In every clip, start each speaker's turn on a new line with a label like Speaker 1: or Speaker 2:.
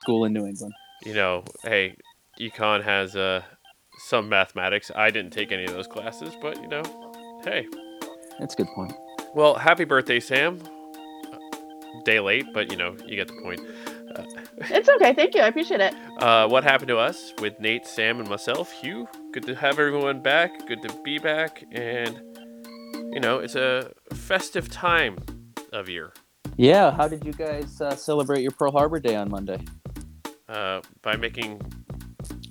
Speaker 1: school in New England.
Speaker 2: You know, hey, econ has uh, some mathematics. I didn't take any of those classes, but you know, hey.
Speaker 1: That's a good point.
Speaker 2: Well, happy birthday, Sam. Day late, but you know, you get the point.
Speaker 3: Uh, it's okay. Thank you. I appreciate it.
Speaker 2: Uh, what happened to us with Nate, Sam, and myself, Hugh? Good to have everyone back. Good to be back. And, you know, it's a festive time of year.
Speaker 1: Yeah. How did you guys uh, celebrate your Pearl Harbor Day on Monday?
Speaker 2: uh, by making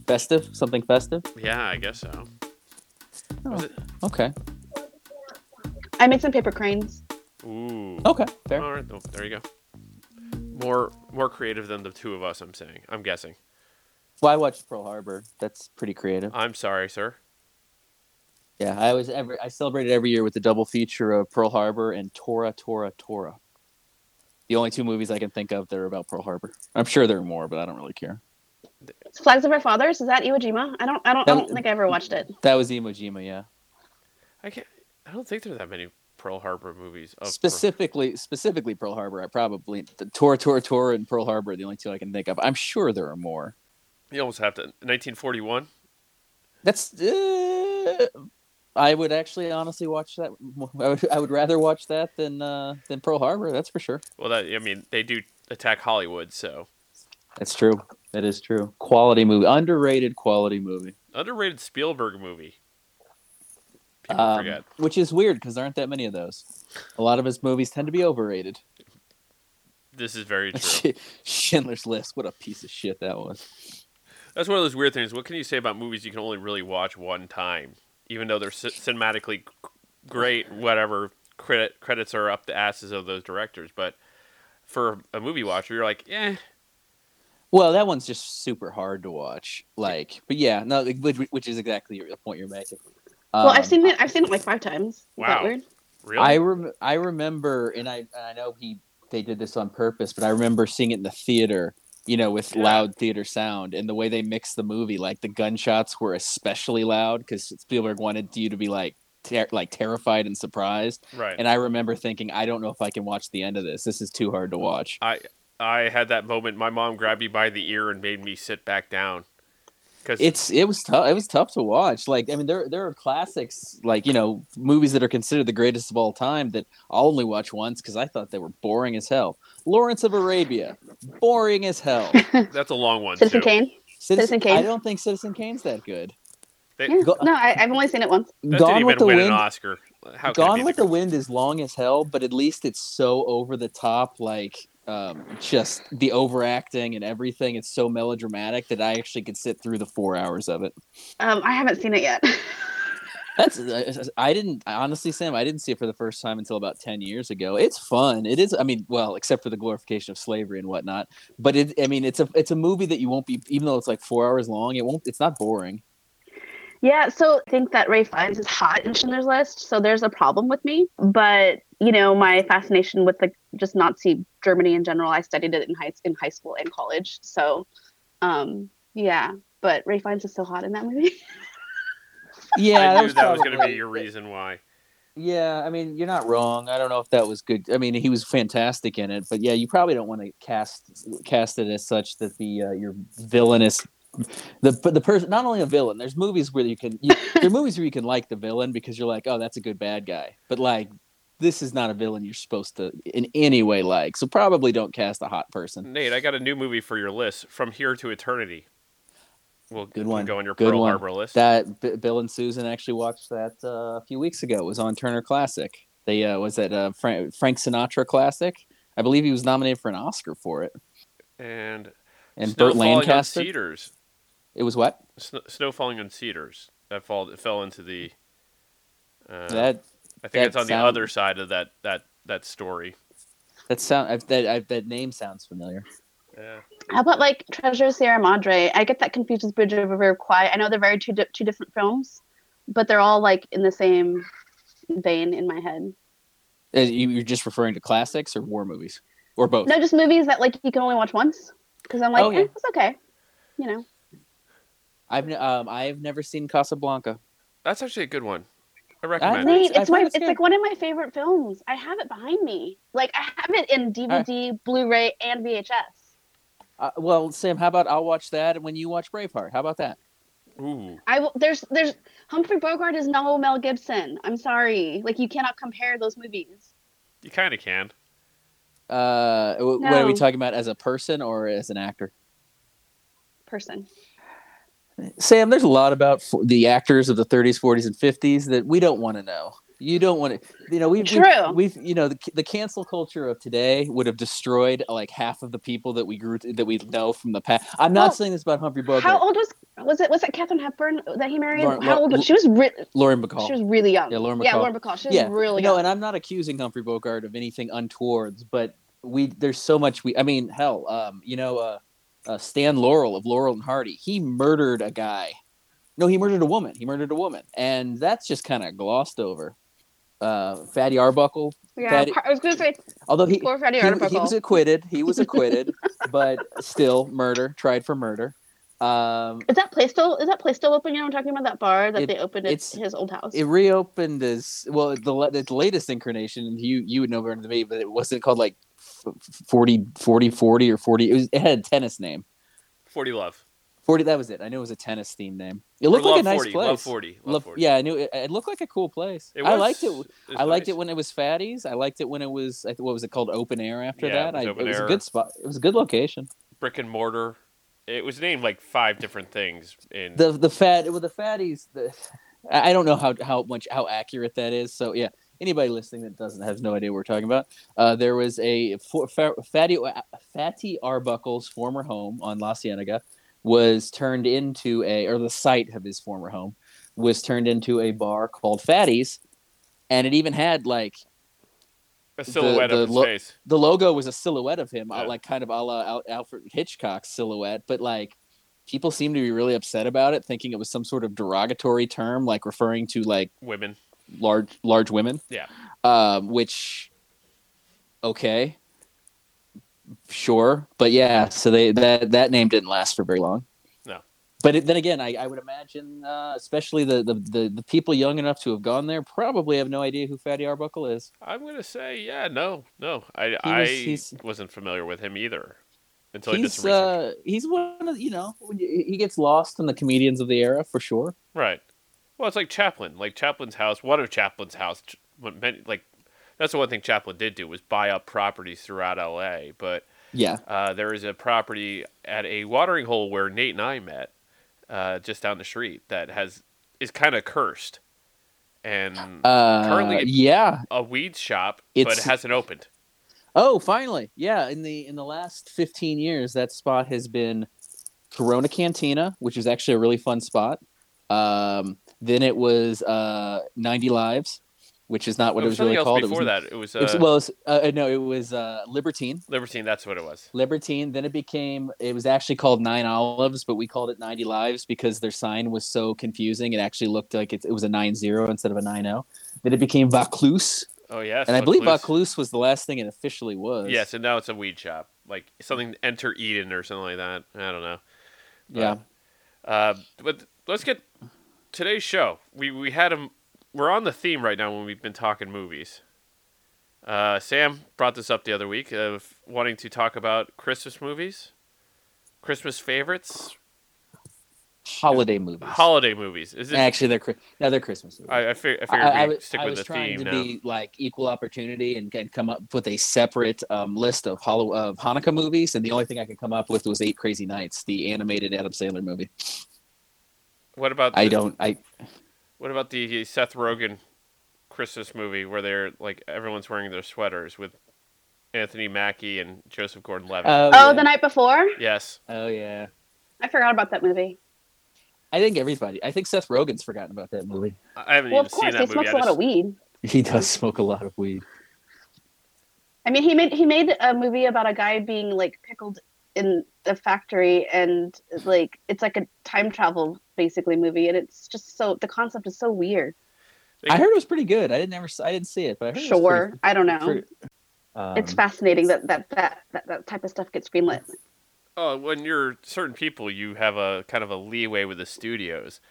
Speaker 1: festive something festive.
Speaker 2: Yeah, I guess so.
Speaker 1: Oh, it... Okay.
Speaker 3: I made some paper cranes.
Speaker 2: Ooh.
Speaker 1: Okay. Fair.
Speaker 2: All right. Oh, there you go. More more creative than the two of us. I'm saying. I'm guessing.
Speaker 1: Well, I watched Pearl Harbor. That's pretty creative.
Speaker 2: I'm sorry, sir.
Speaker 1: Yeah, I was every I celebrated every year with the double feature of Pearl Harbor and Tora Tora Tora the only two movies I can think of that are about Pearl Harbor. I'm sure there are more, but I don't really care.
Speaker 3: Flags of Our Fathers is that Iwo Jima? I don't, I don't, that, I don't think I ever watched it.
Speaker 1: That was Iwo Jima, yeah.
Speaker 2: I can't. I don't think there are that many Pearl Harbor movies.
Speaker 1: specifically, Pearl- specifically Pearl Harbor. I probably the Tor Tor Tor and Pearl Harbor are the only two I can think of. I'm sure there are more.
Speaker 2: You almost have to.
Speaker 1: 1941. That's uh, I would actually honestly watch that. I would, I would rather watch that than uh, than Pearl Harbor. That's for sure.
Speaker 2: Well, that I mean, they do attack Hollywood, so
Speaker 1: that's true. That is true. Quality movie, underrated quality movie,
Speaker 2: underrated Spielberg movie.
Speaker 1: People um, forget, which is weird because there aren't that many of those. A lot of his movies tend to be overrated.
Speaker 2: This is very true.
Speaker 1: Schindler's List. What a piece of shit that was.
Speaker 2: That's one of those weird things. What can you say about movies you can only really watch one time? even though they're c- cinematically great, whatever credit credits are up the asses of those directors. But for a movie watcher, you're like, eh.
Speaker 1: Well, that one's just super hard to watch. Like, but yeah, no, which, which is exactly the point you're making.
Speaker 3: Um, well, I've um, seen it. I've seen it like
Speaker 2: five
Speaker 3: times.
Speaker 2: Is wow.
Speaker 1: Really? I rem- I remember, and I and I know he they did this on purpose, but I remember seeing it in the theater you know, with yeah. loud theater sound and the way they mixed the movie, like the gunshots were especially loud because Spielberg wanted you to be like ter- like terrified and surprised.
Speaker 2: Right.
Speaker 1: And I remember thinking, I don't know if I can watch the end of this. This is too hard to watch.
Speaker 2: I I had that moment. My mom grabbed me by the ear and made me sit back down.
Speaker 1: Cause it's it was tough. It was tough to watch. Like I mean, there there are classics like you know movies that are considered the greatest of all time that I'll only watch once because I thought they were boring as hell. Lawrence of Arabia, boring as hell.
Speaker 2: That's a long one.
Speaker 3: Citizen too. Kane.
Speaker 1: Citizen, Citizen, Kane. I don't think Citizen Kane's that good.
Speaker 3: They, yeah. go, no, I, have only seen it once. That
Speaker 2: Gone with the win Wind. Oscar.
Speaker 1: How Gone with the good? Wind is long as hell, but at least it's so over the top, like um, just the overacting and everything. It's so melodramatic that I actually could sit through the four hours of it.
Speaker 3: Um, I haven't seen it yet.
Speaker 1: That's uh, I didn't honestly, Sam. I didn't see it for the first time until about ten years ago. It's fun. It is. I mean, well, except for the glorification of slavery and whatnot. But it. I mean, it's a it's a movie that you won't be even though it's like four hours long. It won't. It's not boring.
Speaker 3: Yeah, so I think that Ralph Fiennes is hot in Schindler's List, so there's a problem with me. But you know, my fascination with like just Nazi Germany in general, I studied it in high in high school and college. So, um, yeah. But Ralph Fiennes is so hot in that movie.
Speaker 1: yeah,
Speaker 2: I that knew was that was going to be your reason why.
Speaker 1: Yeah, I mean, you're not wrong. I don't know if that was good. I mean, he was fantastic in it, but yeah, you probably don't want to cast cast it as such that the uh, your villainous the the person not only a villain. There's movies where you can you, there are movies where you can like the villain because you're like, oh, that's a good bad guy. But like, this is not a villain you're supposed to in any way like. So probably don't cast a hot person.
Speaker 2: Nate, I got a new movie for your list, From Here to Eternity.
Speaker 1: Well, good one go on your good Pearl one. Harbor list. That B- Bill and Susan actually watched that uh, a few weeks ago. It was on Turner Classic. They uh, was that uh, Frank, Frank Sinatra Classic. I believe he was nominated for an Oscar for it.
Speaker 2: And
Speaker 1: and Burt Lancaster. Cedars. It was what?
Speaker 2: Snow, snow, falling on cedars. That fall it fell into the.
Speaker 1: Uh, that I think that it's on sound, the other side of that that that story. That sound that I, that name sounds familiar.
Speaker 2: Yeah. How
Speaker 3: about like Treasure of Sierra Madre? I get that confused with Bridge over River Kwai. I know they're very two di- two different films, but they're all like in the same vein in my head.
Speaker 1: Uh, you, are just referring to classics or war movies or both?
Speaker 3: No, just movies that like you can only watch once. Because I'm like, oh, yeah. eh, it's okay, you know.
Speaker 1: I've um, I've never seen Casablanca.
Speaker 2: That's actually a good one. I recommend it.
Speaker 3: It's, my, it's like one of my favorite films. I have it behind me. Like I have it in DVD, Blu-ray, and VHS.
Speaker 1: Uh, well, Sam, how about I'll watch that when you watch Braveheart? How about that?
Speaker 3: Ooh. I there's there's Humphrey Bogart is no Mel Gibson. I'm sorry, like you cannot compare those movies.
Speaker 2: You kind of can.
Speaker 1: Uh, w- no. what are we talking about as a person or as an actor?
Speaker 3: Person.
Speaker 1: Sam, there's a lot about f- the actors of the 30s, 40s, and 50s that we don't want to know. You don't want to, you know. We've
Speaker 3: true.
Speaker 1: We've, we've you know the, the cancel culture of today would have destroyed like half of the people that we grew to, that we know from the past. I'm not well, saying this about Humphrey Bogart.
Speaker 3: How old was was it? Was it Katharine Hepburn that he married? Lauren, how old? was she was re-
Speaker 1: Lauren Bacall.
Speaker 3: She was really young. Yeah, Lauren Bacall. Yeah, Lauren Bacall. She was yeah. really
Speaker 1: young. No, and I'm not accusing Humphrey Bogart of anything untowards, but we there's so much we. I mean, hell, um, you know, uh, uh, Stan Laurel of Laurel and Hardy, he murdered a guy no he murdered a woman he murdered a woman and that's just kind of glossed over uh, Fatty Arbuckle.
Speaker 3: Yeah,
Speaker 1: Fatty,
Speaker 3: I was going to say.
Speaker 1: Although he, poor Fatty he, Arbuckle. he was acquitted, he was acquitted, but still murder, tried for murder. Um,
Speaker 3: is that place still? Is that place still open? You know, I'm talking about that bar that it, they opened at his
Speaker 1: old house. It
Speaker 3: reopened as well.
Speaker 1: The, the latest incarnation, you you would know better than me, but it wasn't called like 40, 40, 40 or forty. It was it had a tennis name.
Speaker 2: Forty Love.
Speaker 1: 40 that was it i knew it was a tennis theme name it looked or like a nice 40, place
Speaker 2: love 40,
Speaker 1: love 40. yeah i knew it, it looked like a cool place was, i liked it, it i liked nice. it when it was fatties i liked it when it was what was it called open air after yeah,
Speaker 2: that it was, I, it
Speaker 1: was a good spot it was a good location
Speaker 2: brick and mortar it was named like five different things in
Speaker 1: the the fat with the fatties the, i don't know how how much how accurate that is so yeah anybody listening that doesn't has no idea what we're talking about. Uh, there was a for, fatty, uh, Fatty Arbuckle's former home on La Cienega was turned into a or the site of his former home was turned into a bar called Fatty's, and it even had like
Speaker 2: a silhouette the, the of
Speaker 1: his lo-
Speaker 2: face.
Speaker 1: The logo was a silhouette of him, uh, yeah. like kind of a la Al- Alfred Hitchcock's silhouette, but like people seem to be really upset about it, thinking it was some sort of derogatory term, like referring to like
Speaker 2: women,
Speaker 1: large large women.
Speaker 2: Yeah, um,
Speaker 1: which okay, sure, but yeah. So they that that name didn't last for very long.
Speaker 2: No.
Speaker 1: But it, then again, I, I would imagine, uh, especially the, the, the the people young enough to have gone there, probably have no idea who Fatty Arbuckle is.
Speaker 2: I'm gonna say, yeah, no, no, I was, I wasn't familiar with him either until he's, I did some research.
Speaker 1: Uh, he's one of you know he gets lost in the comedians of the era for sure.
Speaker 2: Right. Well, it's like Chaplin. Like Chaplin's house, one of Chaplin's house, many like that's the one thing Chaplin did do was buy up properties throughout LA. But
Speaker 1: yeah,
Speaker 2: uh, there is a property at a watering hole where Nate and I met, uh, just down the street that has is kind of cursed, and uh, currently yeah a weed shop, it's... but it hasn't opened.
Speaker 1: Oh, finally, yeah. In the in the last fifteen years, that spot has been Corona Cantina, which is actually a really fun spot. Um, then it was uh, 90 Lives, which is not what it was,
Speaker 2: it
Speaker 1: was really uh, called.
Speaker 2: Before it was, that, it was, uh, it was
Speaker 1: well, it was, uh, no, it was uh, Libertine.
Speaker 2: Libertine, that's what it was.
Speaker 1: Libertine. Then it became. It was actually called Nine Olives, but we called it Ninety Lives because their sign was so confusing. It actually looked like it, it was a nine zero instead of a nine zero. Oh. Then it became Vaucluse.
Speaker 2: Oh yes,
Speaker 1: and I believe Vaucluse was the last thing it officially was.
Speaker 2: Yes, yeah, so and now it's a weed shop, like something Enter Eden or something like that. I don't know.
Speaker 1: But, yeah. Uh,
Speaker 2: but let's get today's show. We we had a we're on the theme right now when we've been talking movies. Uh, Sam brought this up the other week of wanting to talk about Christmas movies, Christmas favorites,
Speaker 1: holiday movies.
Speaker 2: Holiday movies.
Speaker 1: Is it... Actually, they're no, they're Christmas
Speaker 2: movies. I, I, fig- I figured I, I was, with the trying to now. be
Speaker 1: like equal opportunity and, and come up with a separate um, list of hollow of Hanukkah movies, and the only thing I could come up with was Eight Crazy Nights, the animated Adam Sandler movie.
Speaker 2: What about? The...
Speaker 1: I don't. I
Speaker 2: what about the Seth Rogen Christmas movie where they're like everyone's wearing their sweaters with Anthony Mackie and Joseph Gordon-Levitt? Oh,
Speaker 3: oh yeah. the night before.
Speaker 2: Yes.
Speaker 1: Oh yeah. I
Speaker 3: forgot about that movie. I
Speaker 1: think everybody. I think Seth Rogen's forgotten about that movie.
Speaker 2: I haven't well, even seen that movie. Well, of course, he smokes just... a lot of weed.
Speaker 1: He does smoke a lot of weed.
Speaker 3: I mean, he made he made a movie about a guy being like pickled in a factory, and like it's like a time travel basically movie, and it's just so the concept is so weird.
Speaker 1: I heard it was pretty good. I didn't ever I didn't see it, but I sure. Pretty, I
Speaker 3: don't know. Pretty, um, it's fascinating that that, that that that type of stuff gets greenlit.
Speaker 2: Oh, when you're certain people, you have a kind of a leeway with the studios,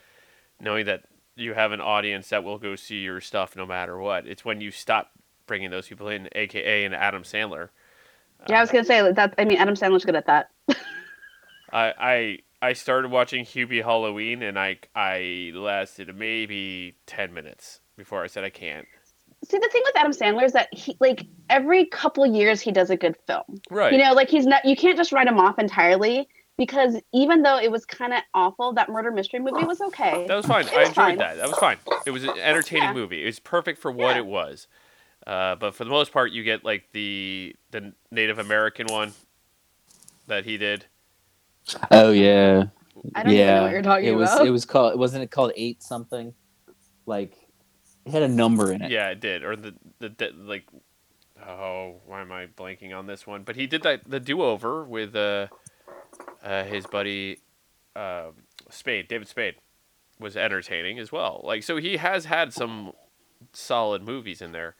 Speaker 2: knowing that you have an audience that will go see your stuff no matter what. It's when you stop bringing those people in, aka an Adam Sandler.
Speaker 3: Yeah, I was uh, gonna say that. I mean, Adam Sandler's good at that.
Speaker 2: I, I I started watching Hubie Halloween and I I lasted maybe ten minutes before I said I can't.
Speaker 3: See the thing with Adam Sandler is that he like every couple years he does a good film.
Speaker 2: Right.
Speaker 3: You know, like he's not you can't just write him off entirely because even though it was kind of awful, that murder mystery movie was okay.
Speaker 2: That was fine. Was I enjoyed fine. that. That was fine. It was an entertaining yeah. movie. It was perfect for what yeah. it was. Uh, but for the most part, you get like the the Native American one that he did.
Speaker 1: Oh yeah. I don't yeah. know what
Speaker 3: you're talking it was,
Speaker 1: about.
Speaker 3: It
Speaker 1: was called. Wasn't it called eight something? Like it had a number in it.
Speaker 2: Yeah, it did. Or the the, the like. Oh, why am I blanking on this one? But he did that the do over with uh, uh his buddy, uh, Spade. David Spade was entertaining as well. Like so, he has had some solid movies in there.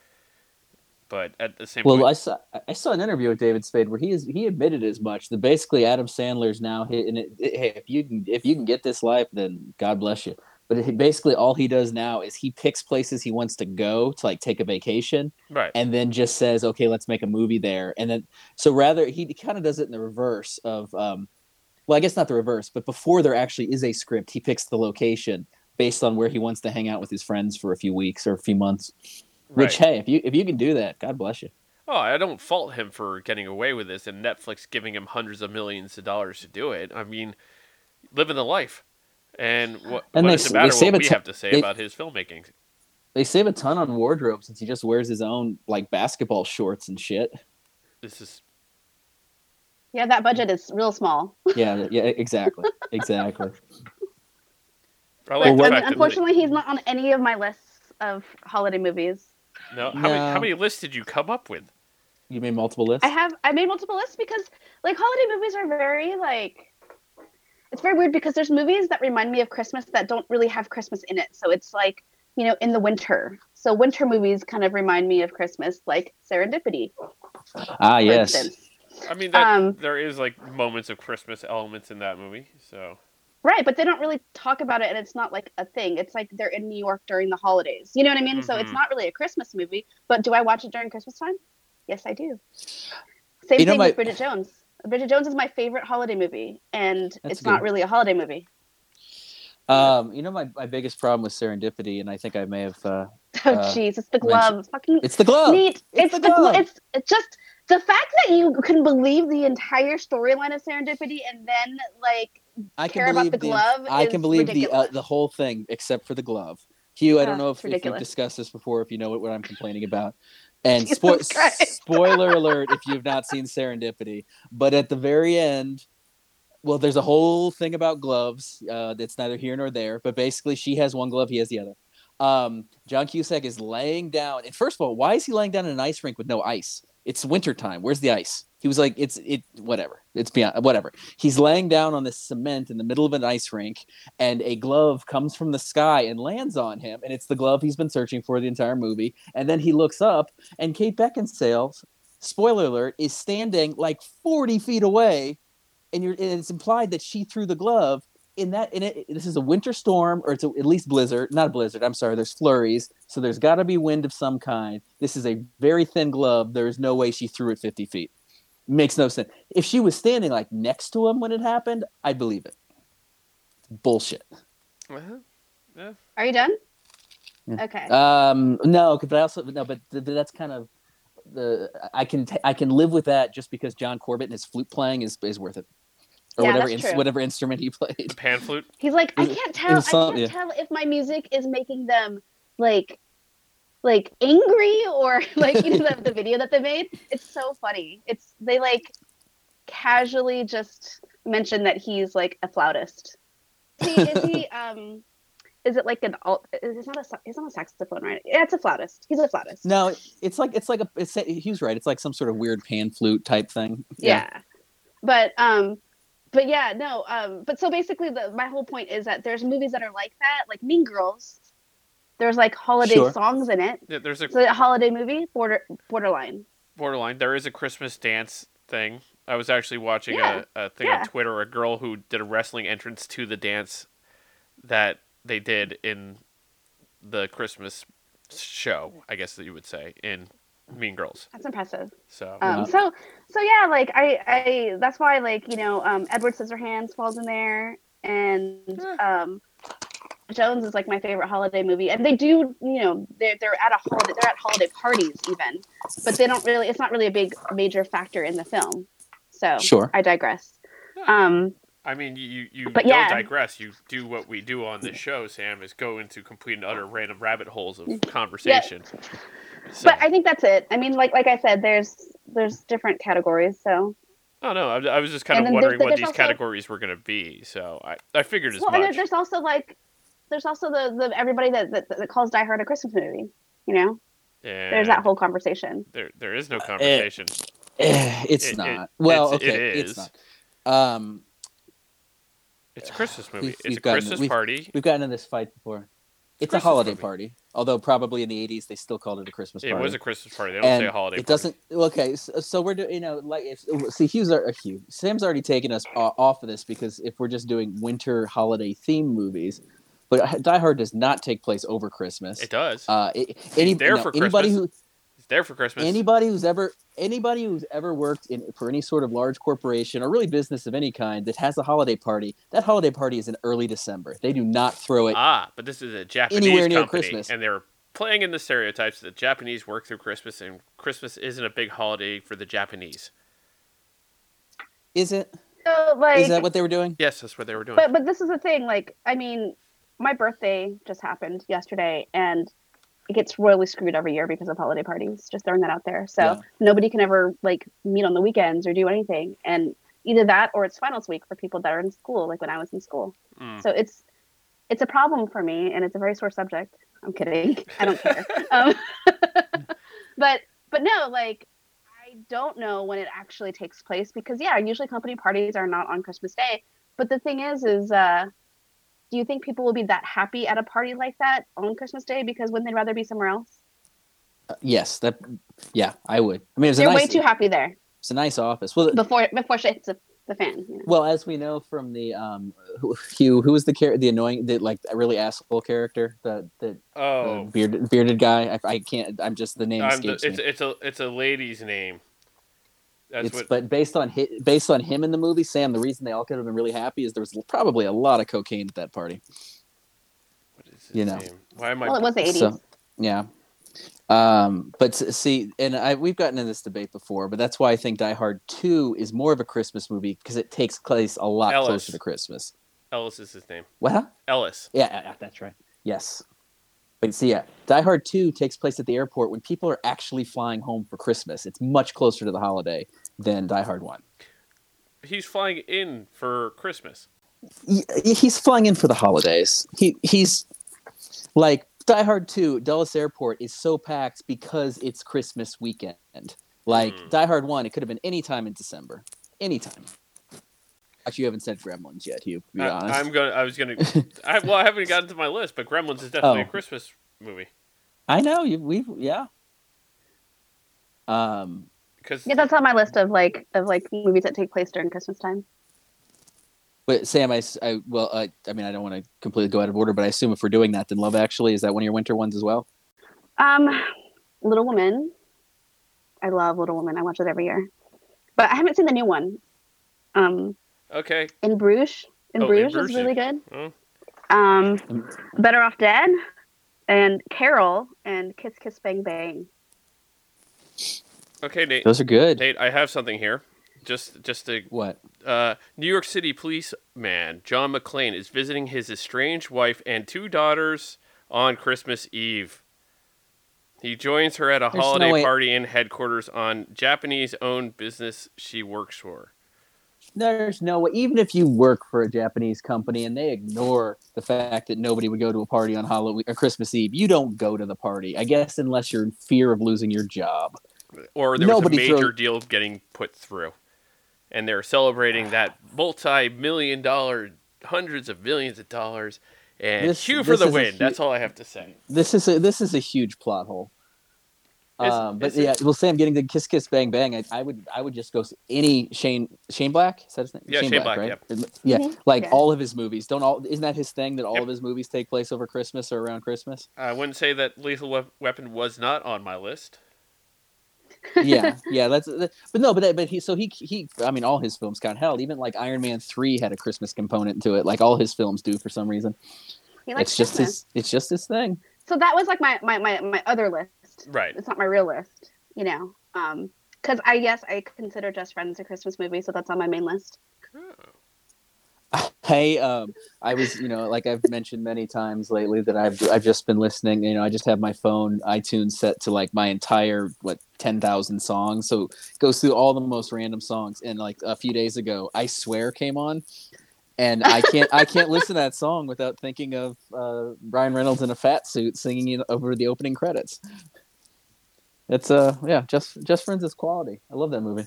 Speaker 2: But at the same
Speaker 1: well, point... I saw I saw an interview with David Spade where he is he admitted as much that basically Adam Sandler's now hitting it, hey if you can if you can get this life then God bless you. But basically all he does now is he picks places he wants to go to like take a vacation,
Speaker 2: right?
Speaker 1: And then just says okay let's make a movie there. And then so rather he kind of does it in the reverse of um, well I guess not the reverse but before there actually is a script he picks the location based on where he wants to hang out with his friends for a few weeks or a few months. Right. hey, if you if you can do that, God bless you.
Speaker 2: Oh, I don't fault him for getting away with this and Netflix giving him hundreds of millions of dollars to do it. I mean, living the life. And what, and what they, does it matter what we ton, have to say they, about his filmmaking?
Speaker 1: They save a ton on wardrobe since he just wears his own like basketball shorts and shit.
Speaker 2: This is
Speaker 3: Yeah, that budget is real small.
Speaker 1: yeah, yeah, exactly. Exactly.
Speaker 2: Like well,
Speaker 3: unfortunately, he's not on any of my lists of holiday movies.
Speaker 2: No. How, no. Many, how many lists did you come up with?
Speaker 1: You made multiple lists.
Speaker 3: I have. I made multiple lists because like holiday movies are very like. It's very weird because there's movies that remind me of Christmas that don't really have Christmas in it. So it's like you know in the winter. So winter movies kind of remind me of Christmas, like Serendipity.
Speaker 1: Ah yes. Instance. I
Speaker 2: mean, that, um, there is like moments of Christmas elements in that movie. So
Speaker 3: Right, but they don't really talk about it, and it's not like a thing. It's like they're in New York during the holidays. You know what I mean? Mm-hmm. So it's mm-hmm. not really a Christmas movie. But do I watch it during Christmas time? Yes, I do. Same you know, thing my... with Bridget Jones. Bridget Jones is my favorite holiday movie, and That's it's good. not really a holiday movie.
Speaker 1: Um, you know my, my biggest problem with serendipity, and I think I may have. Uh,
Speaker 3: oh uh, jeez, it's the glove. Mentioned... Fucking. It's the glove. Neat.
Speaker 1: It's, it's the, the glove. Gl-
Speaker 3: it's just the fact that you can believe the entire storyline of serendipity, and then like I can care believe about the, the I can believe ridiculous.
Speaker 1: the uh, the whole thing except for the glove. Hugh, yeah, I don't know if, if, you've discussed this before, if you know what, what I'm complaining about. And spo- spoiler alert if you've not seen Serendipity, but at the very end, well, there's a whole thing about gloves uh, that's neither here nor there, but basically she has one glove, he has the other. Um, John Cusack is laying down. And first of all, why is he laying down in an ice rink with no ice? It's wintertime. Where's the ice? He was like, it's it whatever. It's beyond whatever. He's laying down on this cement in the middle of an ice rink, and a glove comes from the sky and lands on him, and it's the glove he's been searching for the entire movie. And then he looks up, and Kate Beckinsale, spoiler alert, is standing like 40 feet away, and you're and it's implied that she threw the glove. In that, in it, this is a winter storm, or it's a, at least blizzard, not a blizzard. I'm sorry, there's flurries, so there's got to be wind of some kind. This is a very thin glove. There is no way she threw it 50 feet makes no sense. If she was standing like next to him when it happened, I would believe it. Bullshit.
Speaker 3: Uh-huh. Are you done? Okay. Um,
Speaker 1: no,
Speaker 3: but
Speaker 1: I
Speaker 3: also
Speaker 1: no, but th- that's kind of the I can t- I can live with that just because John Corbett and his flute playing is is worth it. Or yeah, whatever in- whatever instrument he played.
Speaker 2: The pan flute.
Speaker 3: He's like, I can't tell. I can't yeah. tell if my music is making them like like angry or like you know the, the video that they made it's so funny it's they like casually just mention that he's like a flautist he, is he um is it like an alt it's not a it's not a saxophone right yeah it's a flautist he's a flautist
Speaker 1: no it's like it's like a it's a, he's right it's like some sort of weird pan flute type thing
Speaker 3: yeah, yeah. but um but yeah no um but so basically the my whole point is that there's movies that are like that like mean girls there's like holiday sure. songs in it. Yeah, there's a, so a holiday movie, border borderline.
Speaker 2: Borderline. There is a Christmas dance thing. I was actually watching yeah. a, a thing yeah. on Twitter, a girl who did a wrestling entrance to the dance that they did in the Christmas show, I guess that you would say, in Mean Girls.
Speaker 3: That's impressive. So, um, so, so yeah, like I, I, that's why, like you know, um, Edward Scissorhands falls in there, and um, Jones is like my favorite holiday movie, and they do, you know, they're they're at a holiday, they're at holiday parties even, but they don't really. It's not really a big major factor in the film. So sure, I digress. Um,
Speaker 2: I mean, you you but don't yeah. digress. You do what we do on this show, Sam, is go into complete and utter random rabbit holes of mm-hmm. conversation. Yeah.
Speaker 3: So. But I think that's it. I mean, like like I said, there's there's different categories, so
Speaker 2: Oh no, I, I was just kind and of wondering what these also, categories were going to be. So I, I figured as well, much. And
Speaker 3: there's also like there's also the, the everybody that, that, that calls Die Hard a Christmas movie. You know, and there's that whole conversation.
Speaker 2: There there is no eh, conversation. Uh,
Speaker 1: eh, it, it's it, not. It, well, it's, okay, it is. It's not. Um,
Speaker 2: it's a Christmas movie. We've, it's we've a gotten, Christmas
Speaker 1: we've,
Speaker 2: party.
Speaker 1: We've gotten in this fight before. It's Christmas a holiday movie. party, although probably in the '80s they still called it a Christmas party. It
Speaker 2: was a Christmas party. They don't and say a holiday. It doesn't.
Speaker 1: Okay, so, so we're doing. You know, like if see, Hugh's are uh, Hugh. Sam's already taken us uh, off of this because if we're just doing winter holiday theme movies, but Die Hard does not take place over Christmas.
Speaker 2: It does.
Speaker 1: Uh, it, any, there no, for anybody
Speaker 2: who He's there for Christmas.
Speaker 1: Anybody who's ever anybody who's ever worked in for any sort of large corporation or really business of any kind that has a holiday party, that holiday party is in early December. They do not throw it.
Speaker 2: Ah, but this is a Japanese anywhere near company, Christmas, and they're playing in the stereotypes that Japanese work through Christmas, and Christmas isn't a big holiday for the Japanese.
Speaker 1: Is it? So, like, is that what they were doing?
Speaker 2: Yes, that's what they were doing.
Speaker 3: But but this is the thing. Like, I mean, my birthday just happened yesterday, and it gets royally screwed every year because of holiday parties. Just throwing that out there. So yeah. nobody can ever like meet on the weekends or do anything. And either that or it's finals week for people that are in school, like when I was in school. Mm. So it's it's a problem for me, and it's a very sore subject. I'm kidding. I don't care. um, but but no, like I don't know when it actually takes place because yeah, usually company parties are not on Christmas Day. But the thing is, is uh, do you think people will be that happy at a party like that on Christmas Day because wouldn't they rather be somewhere else?
Speaker 1: Uh, yes, that yeah, I would. I mean, it's they're nice,
Speaker 3: way too happy there.
Speaker 1: It's a nice office. Well,
Speaker 3: before before she hits the, the fan.
Speaker 1: You know. Well, as we know from the um, Hugh, who was the character, the annoying, the like really asshole character, the the, oh. the bearded bearded guy. I, I, can't. I'm just the name. The, it's
Speaker 2: me. it's a it's a lady's name.
Speaker 1: That's what... But based on hi, based on him in the movie, Sam, the reason they all could have been really happy is there was probably a lot of cocaine at that party. What is his you know? Name?
Speaker 2: Why am I?
Speaker 3: Well, it was the eighties. So,
Speaker 1: yeah. Um, but see, and I, we've gotten in this debate before, but that's why I think Die Hard Two is more of a Christmas movie because it takes place a lot Ellis. closer to Christmas.
Speaker 2: Ellis is his name.
Speaker 1: What?
Speaker 2: Ellis.
Speaker 1: Yeah, that's right. Yes. But see, yeah, Die Hard 2 takes place at the airport when people are actually flying home for Christmas. It's much closer to the holiday than Die Hard 1.
Speaker 2: He's flying in for Christmas. he's
Speaker 1: flying in for the holidays. He he's like Die Hard 2 Dulles Airport is so packed because it's Christmas weekend. Like mm. Die Hard 1 it could have been any time in December. Anytime. Actually, you haven't said Gremlins yet, Hugh. To
Speaker 2: be
Speaker 1: I, honest, I'm going.
Speaker 2: I was going to. I, well, I haven't gotten to my list, but Gremlins is definitely oh. a Christmas movie. I
Speaker 1: know We yeah. Um,
Speaker 2: because
Speaker 3: yeah, that's on my list of like of like movies that take place during Christmas time.
Speaker 1: But Sam, I, I well, I, I mean, I don't want to completely go out of order, but I assume if we're doing that, then Love Actually is that one of your winter ones as well?
Speaker 3: Um, Little Women. I love Little Women. I watch it every year, but I haven't seen the new one. Um,
Speaker 2: Okay.
Speaker 3: In Bruges. In, oh, Bruges, in Bruges is really good. Oh. Um, Better Off Dead, and Carol, and Kiss Kiss Bang Bang.
Speaker 2: Okay, Nate.
Speaker 1: Those are good.
Speaker 2: Nate, I have something here. Just, just to
Speaker 1: what?
Speaker 2: Uh, New York City police man John McClane is visiting his estranged wife and two daughters on Christmas Eve. He joins her at a There's holiday no party in headquarters on Japanese-owned business she works for
Speaker 1: there's no way even if you work for a japanese company and they ignore the fact that nobody would go to a party on halloween or uh, christmas eve you don't go to the party i guess unless you're in fear of losing your job
Speaker 2: or there nobody was a major deal getting put through and they're celebrating ah. that multi-million dollar hundreds of millions of dollars and this, Hugh for the win. Hu- That's all I have to say.
Speaker 1: This is a, this is a huge plot hole. Um, yeah, but it's, yeah, I'm getting the kiss, kiss, bang, bang. I, I, would, I would just go any Shane, Shane Black. Is that his name?
Speaker 2: Yeah, Shane, Shane Black, Black,
Speaker 1: right? Yeah, yeah mm-hmm. like
Speaker 2: yeah.
Speaker 1: all of his movies. Don't all isn't that his thing that all yep. of his movies take place over Christmas or around Christmas?
Speaker 2: I wouldn't say that Lethal Weapon was not on my list.
Speaker 1: yeah, yeah, that's that, but no, but that, but he so he he I mean all his films got Hell, even like Iron Man three had a Christmas component to it. Like all his films do for some reason. He likes it's Christmas. just his. It's just his thing.
Speaker 3: So that was like my my my, my other list
Speaker 2: Right.
Speaker 3: It's not my real list, you know. Um, because I guess I consider Just Friends a Christmas movie, so that's on my main list.
Speaker 1: I oh. um I was you know like I've mentioned many times lately that I've I've just been listening you know I just have my phone iTunes set to like my entire what ten thousand songs so it goes through all the most random songs and like a few days ago I swear came on and I can't I can't listen to that song without thinking of uh, Ryan Reynolds in a fat suit singing it over the opening credits. It's uh yeah, just just friends is quality. I love that movie.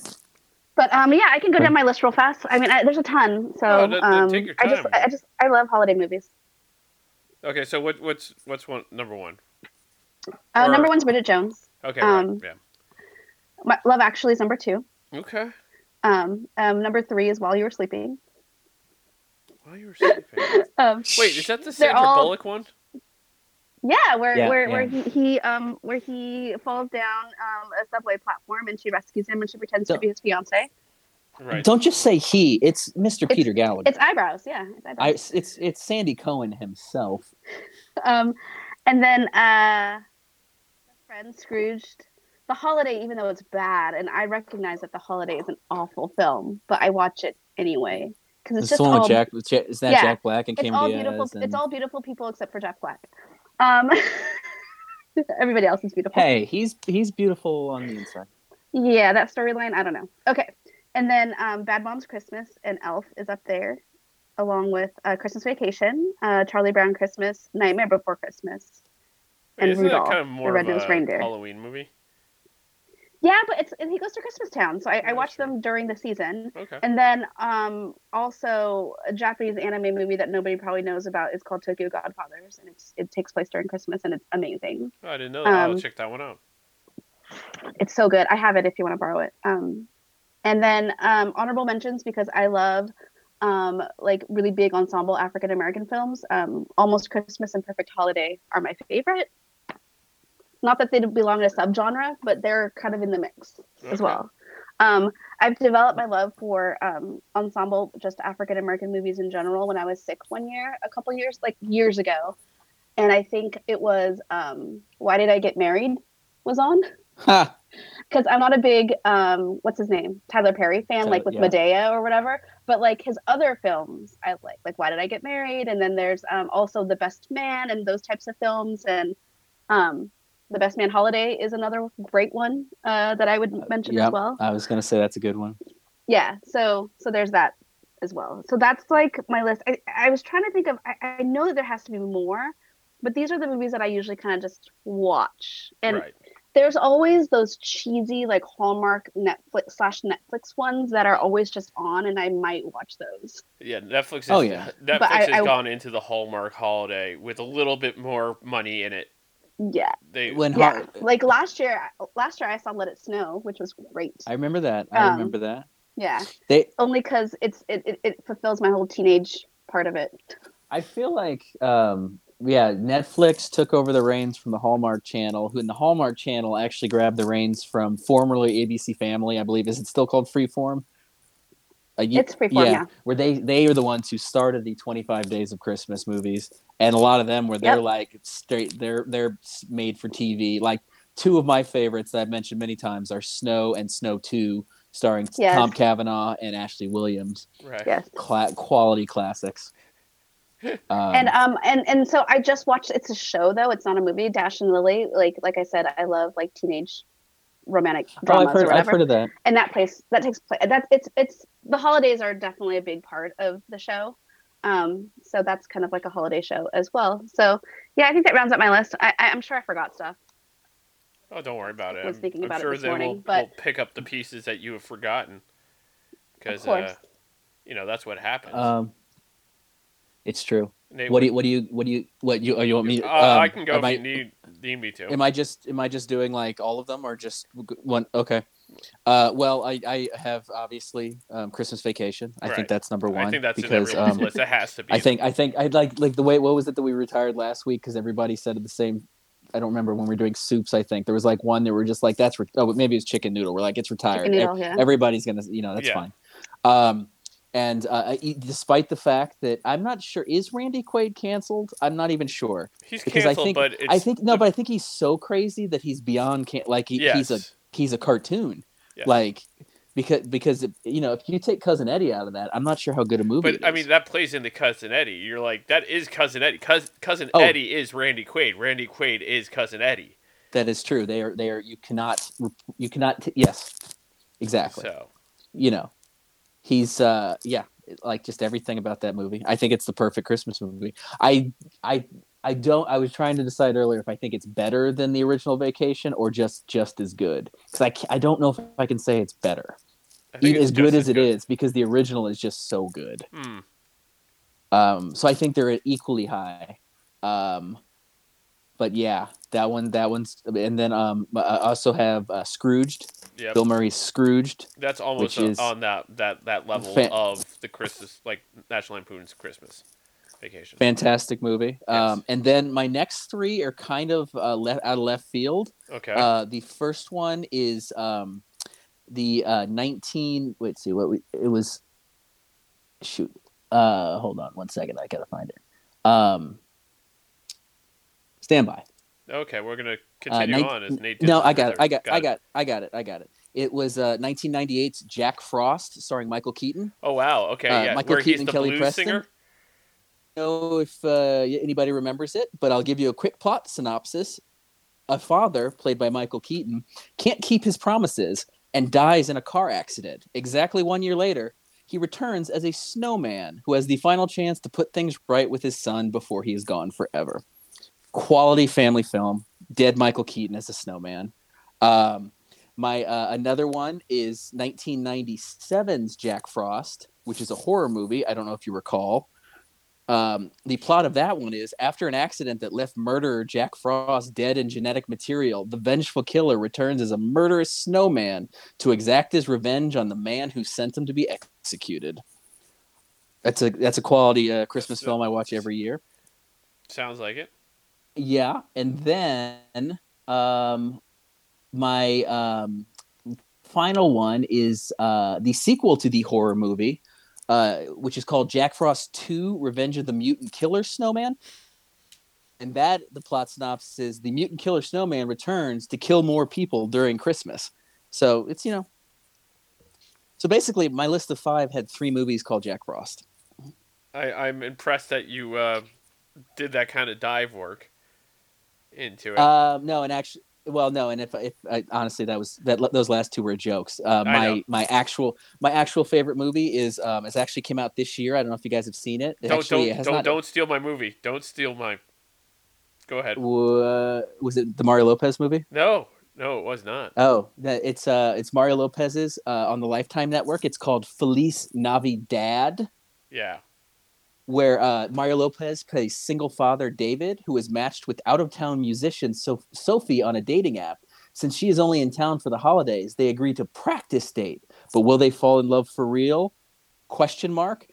Speaker 3: But um yeah, I can go down my list real fast. I mean, I, there's a ton. So no, no, um, I just I just I love holiday movies.
Speaker 2: Okay, so what what's what's one number one? Uh,
Speaker 3: or... number one's Bridget Jones.
Speaker 2: Okay, um, right.
Speaker 3: yeah. Love Actually is number two.
Speaker 2: Okay. Um,
Speaker 3: um, number three is While You Were Sleeping.
Speaker 2: While You Were Sleeping. um, Wait, is that the Sandra all... Bullock one?
Speaker 3: Yeah, where yeah, where, yeah. where he, he um where he falls down um, a subway platform and she rescues him and she pretends so, to be his fiance.
Speaker 1: Right. Don't just say he. It's Mr. It's, Peter Gallagher.
Speaker 3: It's eyebrows. Yeah, it's eyebrows.
Speaker 1: I, it's it's Sandy Cohen himself.
Speaker 3: um, and then uh, friend Scrooged. The Holiday, even though it's bad, and I recognize that The Holiday is an awful film, but I watch it anyway
Speaker 1: because it's, it's just all Jack. Is that yeah, Jack Black and it's all
Speaker 3: Diaz
Speaker 1: beautiful.
Speaker 3: It's all beautiful people except for Jack Black. Um, everybody else is beautiful.
Speaker 1: Hey, he's he's beautiful on the inside.
Speaker 3: Yeah, that storyline. I don't know. Okay, and then um, Bad Moms Christmas and Elf is up there, along with uh, Christmas Vacation, uh, Charlie Brown Christmas, Nightmare Before Christmas,
Speaker 2: and Rudolph, kind of the Red-Nosed Reindeer. Halloween movie.
Speaker 3: Yeah, but it's he goes to Christmas Town, so I, I them during the season.
Speaker 2: Okay.
Speaker 3: And then um, also a Japanese anime movie that nobody probably knows about is called Tokyo Godfathers, and it's it takes place during Christmas, and it's amazing.
Speaker 2: Oh, I didn't know. That. I'll um, check that one out.
Speaker 3: It's so good. I have it if you want to borrow it. Um, and then um, honorable mentions because I love um, like really big ensemble African American films. Um, Almost Christmas and Perfect Holiday are my favorite. Not that they belong in a subgenre, but they're kind of in the mix okay. as well. Um, I've developed my love for um, ensemble, just African American movies in general. When I was sick one year, a couple years, like years ago, and I think it was um, "Why Did I Get Married" was on.
Speaker 1: Because huh.
Speaker 3: I'm not a big um, what's his name Tyler Perry fan, like with yeah. Madea or whatever. But like his other films, I like. Like "Why Did I Get Married," and then there's um, also "The Best Man" and those types of films. And um, the Best Man Holiday is another great one uh, that I would uh, mention yep, as well.
Speaker 1: I was gonna say that's a good one.
Speaker 3: Yeah, so so there's that as well. So that's like my list. I, I was trying to think of. I, I know that there has to be more, but these are the movies that I usually kind of just watch. And right. there's always those cheesy like Hallmark Netflix slash Netflix ones that are always just on, and I might watch those.
Speaker 2: Yeah, Netflix. Oh, is, oh yeah, Netflix but has I, gone into the Hallmark holiday with a little bit more money in it
Speaker 3: yeah.
Speaker 2: They
Speaker 3: when yeah. like last year last year I saw Let It Snow, which was great.
Speaker 1: I remember that. I um, remember that.
Speaker 3: Yeah. They only cuz it's it, it, it fulfills my whole teenage part of it.
Speaker 1: I feel like um yeah, Netflix took over the reins from the Hallmark Channel, who in the Hallmark Channel actually grabbed the reins from formerly ABC Family, I believe. Is it still called Freeform?
Speaker 3: it's Freeform, yeah, yeah,
Speaker 1: Where they they are the ones who started the 25 Days of Christmas movies, and a lot of them where they're yep. like straight they're they're made for TV. Like two of my favorites that I've mentioned many times are Snow and Snow Two, starring yes. Tom Cavanagh and Ashley Williams.
Speaker 2: Right.
Speaker 3: Yes.
Speaker 1: Cla- quality classics.
Speaker 3: Um, and um and and so I just watched. It's a show though. It's not a movie. Dash and Lily. Like like I said, I love like teenage romantic dramas oh, I've
Speaker 1: heard, or
Speaker 3: whatever. I've heard
Speaker 1: of that.
Speaker 3: And that place that takes place. That's it's it's the holidays are definitely a big part of the show. Um, so that's kind of like a holiday show as well. So yeah, I think that rounds up my list. I, I'm sure I forgot stuff.
Speaker 2: Oh, don't worry about it. I'm, I'm about sure it they morning, will, but... will, pick up the pieces that you have forgotten because, uh, you know, that's what happens.
Speaker 1: Um, it's true. Nate, what do you what do you what do you what you, oh, you want me? To, uh, um, I can go if I,
Speaker 2: you need need me
Speaker 1: to. Am I just am I just doing like all of them or just one? Okay. Uh, well, I, I have obviously um, Christmas Vacation. I right. think that's number one.
Speaker 2: I think that's because um, list. It has to be.
Speaker 1: I think I think I like like the way what was it that we retired last week because everybody said the same. I don't remember when we were doing soups. I think there was like one that were just like that's re- oh maybe it's chicken noodle. We're like it's retired. Noodle, yeah. Everybody's gonna you know that's yeah. fine. Um, and uh, despite the fact that I'm not sure is Randy Quaid canceled, I'm not even sure.
Speaker 2: He's because canceled,
Speaker 1: I think,
Speaker 2: but
Speaker 1: I think no, the... but I think he's so crazy that he's beyond can- like he, yes. he's a he's a cartoon, yes. like because because you know if you take Cousin Eddie out of that, I'm not sure how good a movie. But
Speaker 2: I mean that plays into Cousin Eddie. You're like that is Cousin Eddie. Cousin, Cousin oh. Eddie is Randy Quaid. Randy Quaid is Cousin Eddie.
Speaker 1: That is true. They are they are you cannot you cannot yes exactly. So you know he's uh yeah like just everything about that movie i think it's the perfect christmas movie i i i don't i was trying to decide earlier if i think it's better than the original vacation or just just as good because i i don't know if i can say it's better it, it's as good as, as good. because the original is just so good mm. um so i think they're equally high um but yeah that one that one's and then um i also have uh, scrooged Yep. Bill Murray's Scrooged.
Speaker 2: That's almost a, on that that that level fan- of the Christmas, like National Lampoon's Christmas Vacation.
Speaker 1: Fantastic movie. Yes. Um, and then my next three are kind of uh, left out of left field.
Speaker 2: Okay. Uh,
Speaker 1: the first one is um, the uh, nineteen. Wait, see what we it was. Shoot. Uh, hold on one second. I gotta find it. Um, stand by.
Speaker 2: Okay, we're gonna uh, continue uh, on. As Nate no,
Speaker 1: I got, it, I got, got I got, I got it, I got it. It was uh, 1998's Jack Frost, starring Michael Keaton.
Speaker 2: Oh wow, okay, uh,
Speaker 1: Michael Where Keaton and Kelly Preston. Singer? I don't know if uh, anybody remembers it, but I'll give you a quick plot synopsis. A father, played by Michael Keaton, can't keep his promises and dies in a car accident. Exactly one year later, he returns as a snowman who has the final chance to put things right with his son before he is gone forever quality family film. Dead Michael Keaton as a snowman. Um, my uh, another one is 1997's Jack Frost, which is a horror movie. I don't know if you recall. Um, the plot of that one is after an accident that left murderer Jack Frost dead in genetic material, the vengeful killer returns as a murderous snowman to exact his revenge on the man who sent him to be executed. That's a that's a quality uh, Christmas film I watch every year.
Speaker 2: Sounds like it.
Speaker 1: Yeah, and then um, my um, final one is uh, the sequel to the horror movie, uh, which is called Jack Frost Two: Revenge of the Mutant Killer Snowman. And that the plot synopsis is the mutant killer snowman returns to kill more people during Christmas. So it's you know. So basically, my list of five had three movies called Jack Frost.
Speaker 2: I, I'm impressed that you uh, did that kind of dive work into it.
Speaker 1: Um, no, and actually, well, no, and if if I, honestly, that was that those last two were jokes. Uh, my my actual my actual favorite movie is um, it's actually came out this year. I don't know if you guys have seen it.
Speaker 2: it don't
Speaker 1: actually,
Speaker 2: don't it don't, not... don't steal my movie. Don't steal mine. Go ahead.
Speaker 1: Uh, was it the Mario Lopez movie?
Speaker 2: No, no, it was not. Oh,
Speaker 1: that it's uh it's Mario Lopez's uh, on the Lifetime Network. It's called Feliz Navidad.
Speaker 2: Yeah
Speaker 1: where uh, Mario Lopez plays single father David, who is matched with out of town musician so- Sophie on a dating app. Since she is only in town for the holidays, they agree to practice date. But will they fall in love for real? Question mark.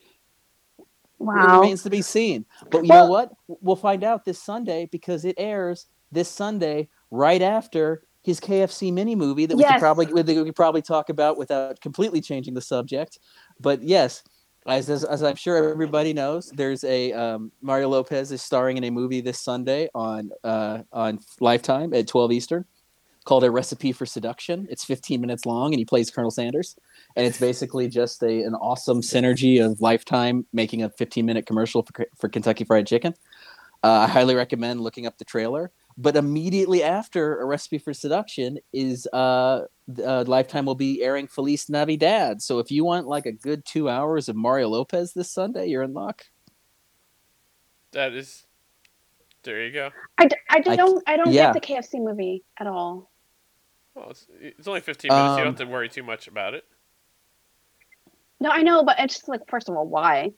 Speaker 3: Wow. It
Speaker 1: remains to be seen. But you well, know what? We'll find out this Sunday because it airs this Sunday right after his KFC mini movie that we yes. could probably we could probably talk about without completely changing the subject. But yes, as, as, as I'm sure everybody knows, there's a um, Mario Lopez is starring in a movie this Sunday on uh, on Lifetime at 12 Eastern called A Recipe for Seduction. It's 15 minutes long, and he plays Colonel Sanders. And it's basically just a an awesome synergy of Lifetime making a 15 minute commercial for, for Kentucky Fried Chicken. Uh, I highly recommend looking up the trailer. But immediately after A Recipe for Seduction is uh, uh, Lifetime will be airing Feliz Navidad. So if you want like a good two hours of Mario Lopez this Sunday, you're in luck.
Speaker 2: That is, there you go.
Speaker 3: I, d- I I, don't I don't yeah. get the KFC movie at all.
Speaker 2: Well, it's, it's only 15 minutes. Um, you don't um, have to worry too much about it.
Speaker 3: No, I know, but it's just like first of all, why?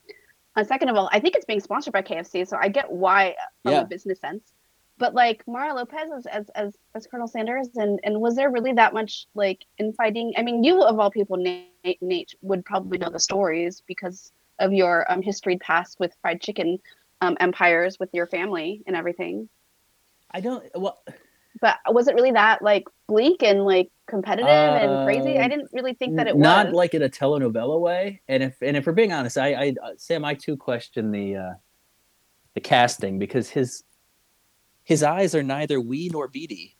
Speaker 3: And uh, second of all, I think it's being sponsored by KFC, so I get why from uh, yeah. a business sense but like Mario Lopez as as as, Colonel Sanders, and and was there really that much like infighting? I mean, you of all people, Nate, Nate would probably know the stories because of your um history past with fried chicken um empires with your family and everything.
Speaker 1: I don't well.
Speaker 3: But was it really that like bleak and like competitive uh, and crazy? I um, didn't really think that it
Speaker 1: not was. Not like in a telenovela way. And if and if we're being honest, I, I Sam, I too question the uh the casting because his his eyes are neither wee nor beady.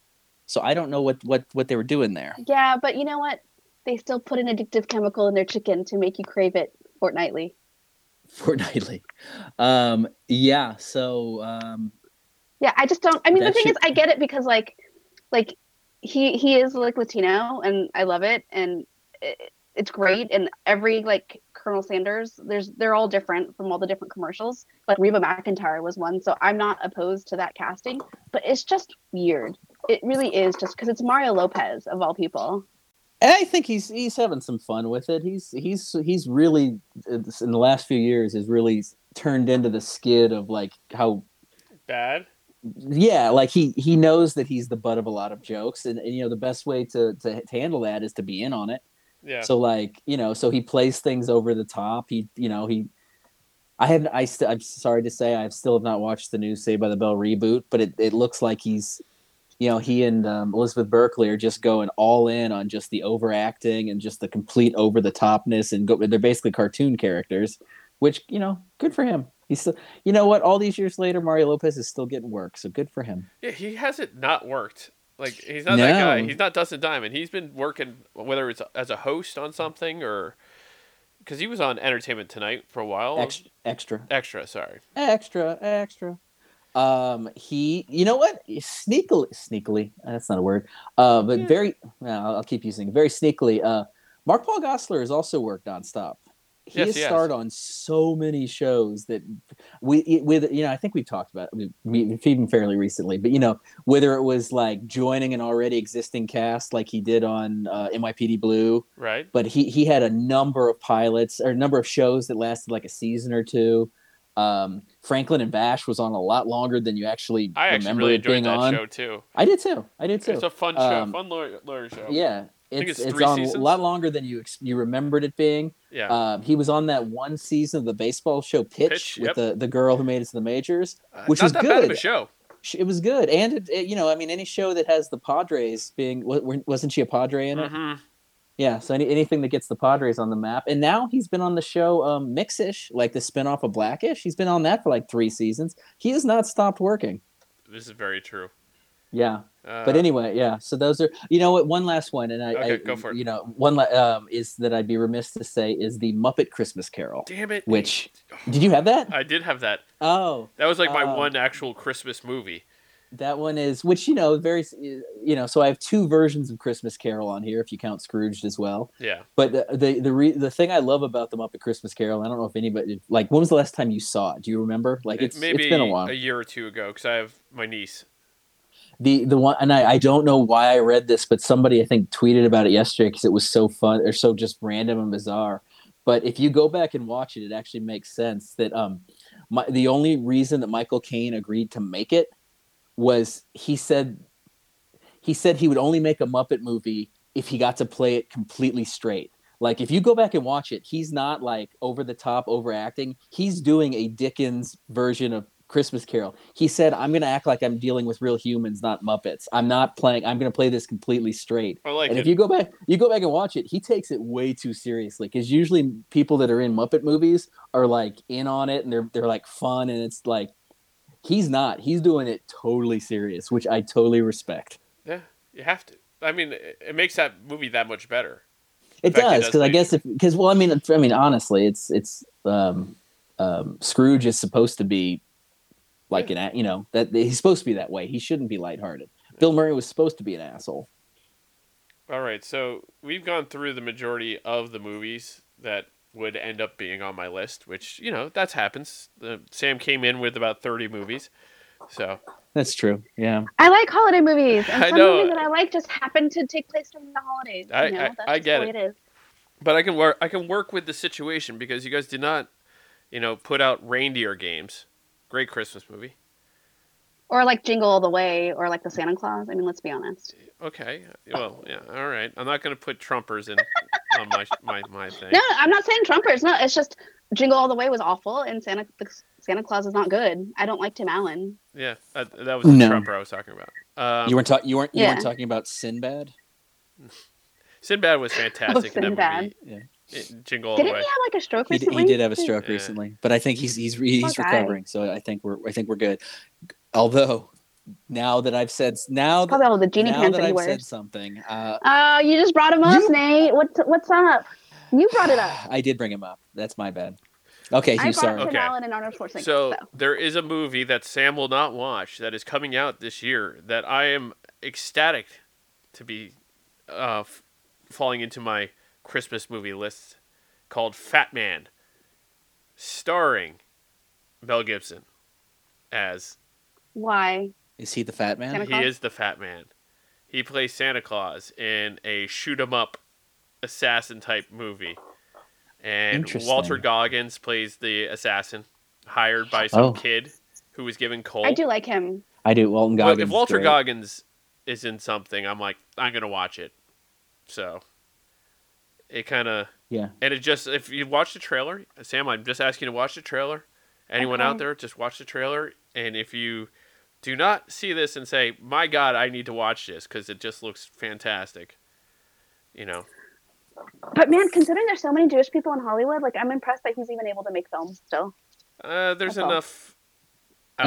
Speaker 1: So I don't know what what what they were doing there.
Speaker 3: Yeah, but you know what? They still put an addictive chemical in their chicken to make you crave it fortnightly.
Speaker 1: Fortnightly. Um yeah, so um
Speaker 3: Yeah, I just don't I mean the thing should... is I get it because like like he he is like Latino and I love it and it, eh, it's great and every like colonel sanders there's they're all different from all the different commercials But reba mcentire was one so i'm not opposed to that casting but it's just weird it really is just because it's mario lopez of all people
Speaker 1: and i think he's he's having some fun with it he's he's he's really in the last few years has really turned into the skid of like how
Speaker 2: bad
Speaker 1: yeah like he he knows that he's the butt of a lot of jokes and, and you know the best way to, to to handle that is to be in on it yeah. So like, you know, so he plays things over the top. He, you know, he I have I st- I'm sorry to say I've still have not watched the new Saved by the Bell reboot, but it, it looks like he's you know, he and um, Elizabeth Berkley are just going all in on just the overacting and just the complete over the topness and go, they're basically cartoon characters, which, you know, good for him. He's still, you know what? All these years later, Mario Lopez is still getting work, so good for him.
Speaker 2: Yeah, he hasn't not worked like he's not no. that guy. He's not Dustin Diamond. He's been working whether it's as a host on something or because he was on Entertainment Tonight for a while. Extra,
Speaker 1: extra,
Speaker 2: extra. Sorry,
Speaker 1: extra, extra. Um, he, you know what? Sneakily, sneakily. That's not a word. Uh, but yeah. very. I'll keep using very sneakily. Uh, Mark-Paul Gosselaar has also worked nonstop he yes, has yes. starred on so many shows that we with you know I think we've talked about it, even fairly recently, but you know whether it was like joining an already existing cast like he did on uh, NYPD Blue, right? But he he had a number of pilots or a number of shows that lasted like a season or two. Um, Franklin and Bash was on a lot longer than you actually I remember actually really it being on. I did too. I did too. I did too. It's a fun show, um, fun lawyer, lawyer show. Yeah, it's, it's, it's on seasons? a lot longer than you you remembered it being. Yeah. Um, he was on that one season of the baseball show Pitch, Pitch with yep. the, the girl who made it to the majors, uh, which uh, was good. show. It was good, and it, it, you know, I mean, any show that has the Padres being wasn't she a Padre in it? Mm-hmm. Yeah, so any, anything that gets the Padres on the map, and now he's been on the show um, Mixed-ish, like the spinoff of Blackish. He's been on that for like three seasons. He has not stopped working.
Speaker 2: This is very true.
Speaker 1: Yeah, but uh, anyway, yeah. So those are, you know what? One last one, and I, okay, I go for it. You know, one la- um, is that I'd be remiss to say is the Muppet Christmas Carol. Damn it! Which did you have that?
Speaker 2: I did have that. Oh, that was like my uh, one actual Christmas movie.
Speaker 1: That one is, which you know, very, you know. So I have two versions of Christmas Carol on here, if you count Scrooged as well. Yeah. But the the the, re- the thing I love about the Muppet Christmas Carol, I don't know if anybody like, when was the last time you saw it? Do you remember? Like, it's it maybe
Speaker 2: it's been a while, a year or two ago, because I have my niece
Speaker 1: the the one and I, I don't know why I read this, but somebody I think tweeted about it yesterday because it was so fun or so just random and bizarre. But if you go back and watch it, it actually makes sense that um my, the only reason that Michael Caine agreed to make it was he said he said he would only make a Muppet movie if he got to play it completely straight. Like if you go back and watch it, he's not like over the top overacting. He's doing a Dickens version of Christmas Carol. He said, "I'm going to act like I'm dealing with real humans, not Muppets. I'm not playing. I'm going to play this completely straight." I like and it. if you go back, you go back and watch it. He takes it way too seriously because usually people that are in Muppet movies are like in on it and they're they're like fun and it's like he's not. He's doing it totally serious, which I totally respect.
Speaker 2: Yeah, you have to. I mean, it makes that movie that much better.
Speaker 1: It does because I guess if because well, I mean, I mean, honestly, it's it's um, um, Scrooge is supposed to be like an you know that he's supposed to be that way. He shouldn't be lighthearted. Yeah. Bill Murray was supposed to be an asshole.
Speaker 2: All right, so we've gone through the majority of the movies that would end up being on my list, which you know that happens. Uh, Sam came in with about thirty movies, so
Speaker 1: that's true. Yeah, I
Speaker 3: like holiday movies, and some movies that I like just happen to take place during the holidays. I, you know, that's I, get
Speaker 2: it. it but I can work. I can work with the situation because you guys did not, you know, put out reindeer games Great Christmas movie.
Speaker 3: Or like Jingle All the Way, or like the Santa Claus. I mean, let's be honest.
Speaker 2: Okay. Well, yeah. All right. I'm not going to put Trumpers in on my,
Speaker 3: my my thing. No, I'm not saying Trumpers. No, it's just Jingle All the Way was awful, and Santa Santa Claus is not good. I don't like Tim Allen.
Speaker 2: Yeah, that, that was the no. Trumper I was talking about.
Speaker 1: Um, you weren't talking. You weren't. You yeah. weren't talking about Sinbad.
Speaker 2: Sinbad was fantastic oh, Sinbad. in that movie. Yeah jingle. Didn't he
Speaker 1: have like a stroke recently? He, did have a stroke yeah. recently, but I think he's he's he's recovering. So I think we're I think we're good. Although now that I've said now that all the genie pants that, that I've
Speaker 3: said something. Uh, uh, you just brought him up, you, Nate. What's what's up? You brought it up.
Speaker 1: I did bring him up. That's my bad. Okay, he's sorry.
Speaker 2: Okay. So, so, there is a movie that Sam will not watch that is coming out this year that I am ecstatic to be uh, f- falling into my Christmas movie list called Fat Man, starring Mel Gibson as.
Speaker 3: Why?
Speaker 1: Is he the fat man?
Speaker 2: he is the fat man. He plays Santa Claus in a shoot 'em up assassin type movie. And Walter Goggins plays the assassin hired by some oh. kid who was given coal. I
Speaker 3: do like him.
Speaker 1: I do. Walton
Speaker 2: Goggins. Well, if Walter great. Goggins is in something, I'm like, I'm gonna watch it. So it kind of yeah. And it just if you watch the trailer, Sam, I'm just asking you to watch the trailer. Anyone okay. out there, just watch the trailer. And if you do not see this and say, "My God, I need to watch this" because it just looks fantastic, you know.
Speaker 3: But man, considering there's so many Jewish people in Hollywood, like I'm impressed that he's even able to make films
Speaker 2: still. Uh, there's That's enough.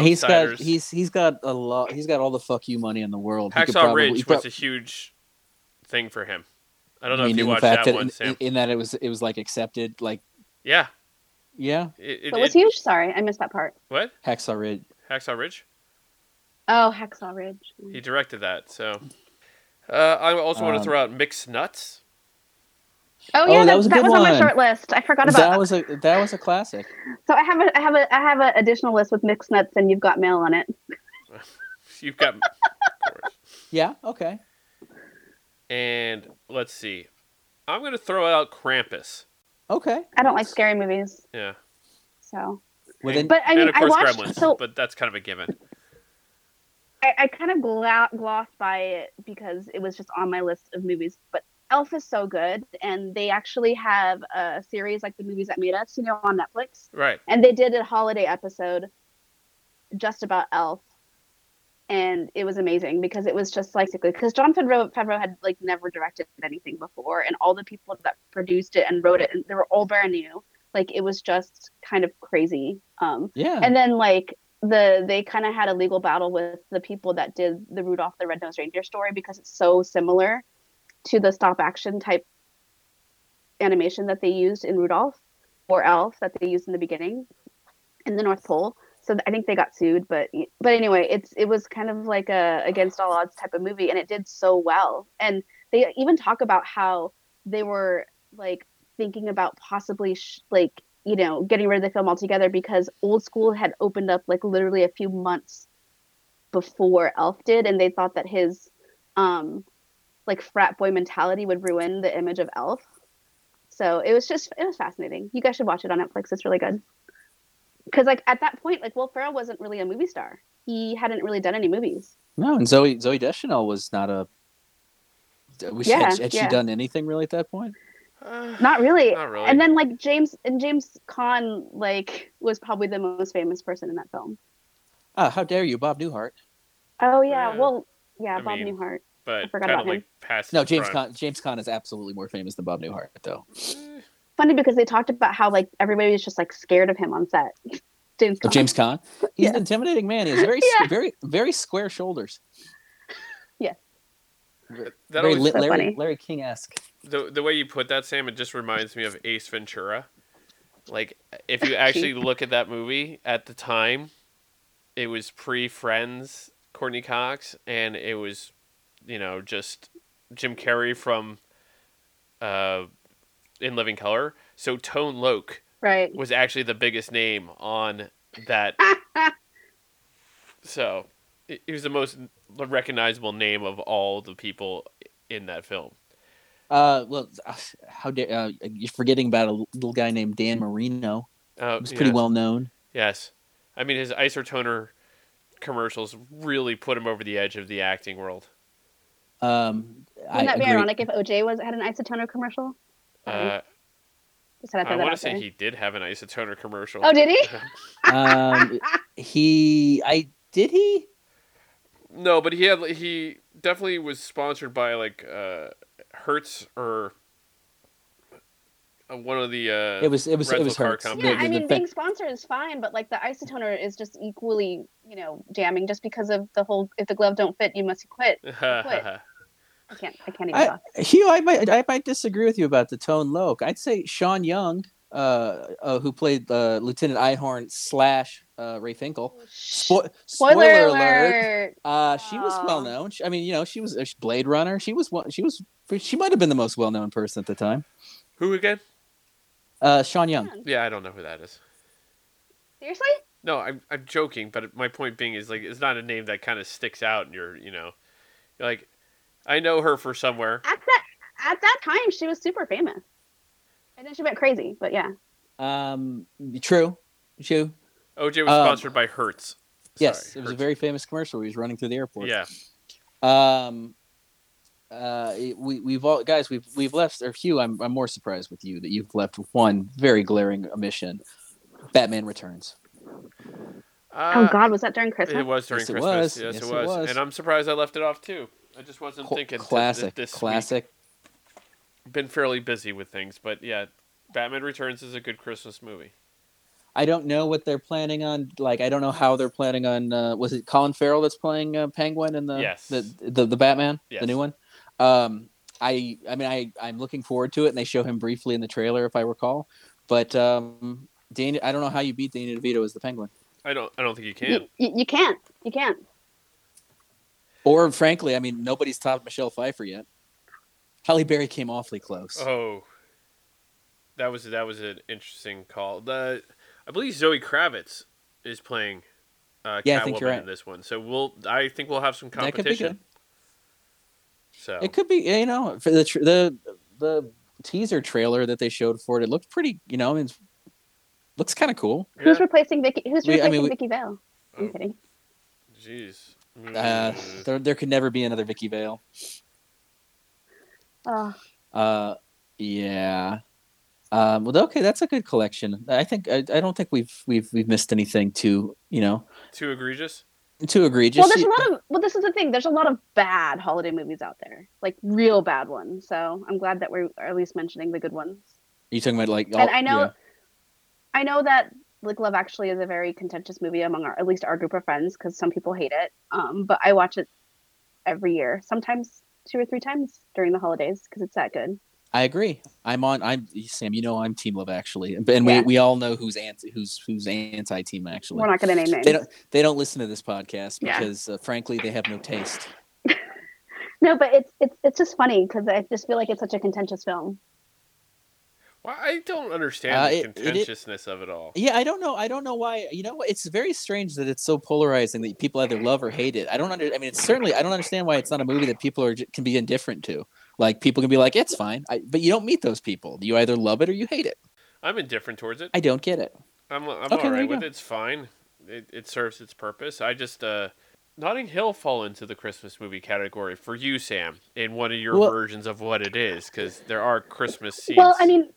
Speaker 2: He's
Speaker 1: got he's he's got a lot. He's got all the fuck you money in the world.
Speaker 2: Hacksaw he could probably, Ridge he was a huge thing for him. I don't know if
Speaker 1: you watched that, that, one, in, in, that it was it was like accepted, like yeah, yeah. It, it,
Speaker 3: what was huge? Sorry, I missed that part.
Speaker 2: What
Speaker 1: Hacksaw Ridge?
Speaker 2: Hacksaw Ridge.
Speaker 3: Oh, Hacksaw Ridge. He
Speaker 2: directed that, so uh, I also um, want to throw out Mixed Nuts. Oh, oh
Speaker 1: yeah,
Speaker 2: oh, that,
Speaker 1: was,
Speaker 2: that was
Speaker 1: on my short list. I forgot about that. That was a that was
Speaker 3: a
Speaker 1: classic.
Speaker 3: So I have a I have a I have an additional list with Mixed Nuts, and you've got mail on it. you've
Speaker 1: got. yeah. Okay.
Speaker 2: And let's see. I'm going to throw out Krampus.
Speaker 1: Okay.
Speaker 3: I don't like scary movies. Yeah. So.
Speaker 2: Well, then, but I mean, I watched, Gremlins, so, but that's kind of a given.
Speaker 3: I, I kind of gla- glossed by it because it was just on my list of movies. But Elf is so good, and they actually have a series like the movies that made us, you know, on Netflix. Right. And they did a holiday episode just about Elf, and it was amazing because it was just like because Jon Favreau, Favreau had like never directed anything before, and all the people that produced it and wrote it, and they were all brand new. Like it was just kind of crazy. Um, yeah. And then like the they kind of had a legal battle with the people that did the Rudolph the Red-Nosed Reindeer story because it's so similar to the stop action type animation that they used in Rudolph or Elf that they used in the beginning in the North Pole so I think they got sued, but but anyway, it's it was kind of like a against all odds type of movie, and it did so well. And they even talk about how they were like thinking about possibly sh- like you know getting rid of the film altogether because Old School had opened up like literally a few months before Elf did, and they thought that his um like frat boy mentality would ruin the image of Elf. So it was just it was fascinating. You guys should watch it on Netflix. It's really good because like at that point, like Will Ferrell wasn't really a movie star. He hadn't really done any movies.
Speaker 1: No, and Zooey Zooey Deschanel was not a. Was yeah, she, had, yeah. she done anything really at that point?
Speaker 3: Uh, not, really. not really. And then like James and James Caan like was probably the most famous person in that film.
Speaker 1: Ah, how dare you, Bob Newhart?
Speaker 3: Oh yeah, uh, well yeah, I Bob mean, Newhart. But I forgot
Speaker 1: about like him. No, James Caan. James Caan is absolutely more famous than Bob Newhart, though. Mm,
Speaker 3: funny because they talked about how like everybody was just like scared of him on set.
Speaker 1: James Caan. Oh, James Caan. He's yeah. an intimidating man. He has very yeah. very very square shoulders. Yes. That very always, Larry, funny. Larry King esque.
Speaker 2: The the way you put that, Sam, it just reminds me of Ace Ventura. Like if you actually look at that movie at the time, it was pre Friends, Courteney Cox, and it was, you know, just Jim Carrey from uh in Living Color. So Tone Loc right. was actually the biggest name on that. so he was the most recognizable name of all the people in that film.
Speaker 1: Uh, well, how dare uh, you're forgetting about a little guy named Dan Marino? Uh, oh, He's pretty yes. well known.
Speaker 2: Yes, I mean his Isotoner commercials really put him over the edge of the acting world. Um,
Speaker 3: Wouldn't I that be agree. ironic if OJ was had an Isotoner commercial? Uh,
Speaker 2: I want to say he did have an isotoner commercial.
Speaker 3: Oh, did he? um,
Speaker 1: he, I did he?
Speaker 2: No, but he had he definitely was sponsored by like uh Hertz or uh, one of the uh, it was it was it was
Speaker 3: Hertz. Yeah, I mean, being sponsored is fine, but like the isotoner is just equally you know damning, just because of the whole if the glove don't fit, you must quit. quit.
Speaker 1: I can't. I can't even. I, Hugh, I might. I might disagree with you about the tone loc. I'd say Sean Young, uh, uh who played uh, Lieutenant Einhorn slash uh, Ray Finkel. Oh, Spo- spoiler, spoiler, alert! Uh, she was well known. I mean, you know, she was a Blade Runner. She was. She was. She might have been the most well known person at the time.
Speaker 2: Who again?
Speaker 1: Uh, Sean Young.
Speaker 2: Yeah, I don't know who that is.
Speaker 3: Seriously?
Speaker 2: No, I'm I'm joking, but my point being is like it's not a name that kind of sticks out in your you know, you're like I know her for somewhere.
Speaker 3: At that at that time, she was super famous, and then she went crazy. But yeah. Um.
Speaker 1: True. True.
Speaker 2: OJ was um, sponsored by Hertz.
Speaker 1: Sorry, yes, it Hertz. was a very famous commercial. He was running through the airport. Yeah. Um. Uh, we we've all guys we've we've left or Hugh I'm I'm more surprised with you that you've left one very glaring omission, Batman Returns.
Speaker 3: Uh, oh God, was that during Christmas? It was during yes, Christmas. It was.
Speaker 2: Yes, yes, it, was. it was. And I'm surprised I left it off too. I just wasn't thinking. Classic. Th- classic. Week. Been fairly busy with things, but yeah, Batman Returns is a good Christmas movie.
Speaker 1: I don't know what they're planning on. Like, I don't know how they're planning on. Uh, was it Colin Farrell that's playing uh, Penguin in the yes. the, the the Batman, yes. the new one? Um, I I mean, I I'm looking forward to it, and they show him briefly in the trailer, if I recall. But um, Danny, I don't know how you beat Danny DeVito as the Penguin.
Speaker 2: I don't. I don't think you can.
Speaker 3: You, you, you can't. You can't.
Speaker 1: Or frankly, I mean, nobody's topped Michelle Pfeiffer yet. Halle Berry came awfully close. Oh,
Speaker 2: that was that was an interesting call. The I believe Zoe Kravitz is playing. Uh, yeah, I think you're right. In this one, so we'll. I think we'll have some competition.
Speaker 1: So it could be, you know, for the the the teaser trailer that they showed for it, it looked pretty, you know, it looks kind of cool. Yeah. Who's replacing Vicki? Who's replacing we, I mean, Vicki Vale? I'm oh. kidding. Jeez. Mm. Uh, there, there could never be another Vicki Vale. Oh. Uh, yeah. Um, well, okay, that's a good collection. I think I, I don't think we've we've we've missed anything too you know
Speaker 2: too egregious.
Speaker 1: Too egregious.
Speaker 3: Well, there's a lot of well, this is the thing. There's a lot of bad holiday movies out there, like real bad ones. So I'm glad that we're at least mentioning the good ones.
Speaker 1: Are you talking about like? All, and I
Speaker 3: know, yeah. I know that like Love Actually is a very contentious movie among our, at least our group of friends, because some people hate it. Um, but I watch it every year, sometimes two or three times during the holidays, because it's that good.
Speaker 1: I agree. I'm on. I'm Sam. You know, I'm Team Love Actually, and yeah. we, we all know who's anti who's who's anti Team Actually. We're not going to name names. They don't they don't listen to this podcast because, yeah. uh, frankly, they have no taste.
Speaker 3: no, but it's it's it's just funny because I just feel like it's such a contentious film.
Speaker 2: Well, I don't understand uh, the contentiousness it, it, of it all.
Speaker 1: Yeah, I don't know. I don't know why. You know, it's very strange that it's so polarizing that people either love or hate it. I don't under. I mean, it's certainly. I don't understand why it's not a movie that people are can be indifferent to. Like people can be like, it's fine, I, but you don't meet those people. You either love it or you hate it.
Speaker 2: I'm indifferent towards it.
Speaker 1: I don't get it. I'm
Speaker 2: I'm okay, all right with it. It's fine. It it serves its purpose. I just uh. Notting Hill fall into the Christmas movie category for you, Sam, in one of your well, versions of what it is, because there are Christmas scenes. Well, I mean,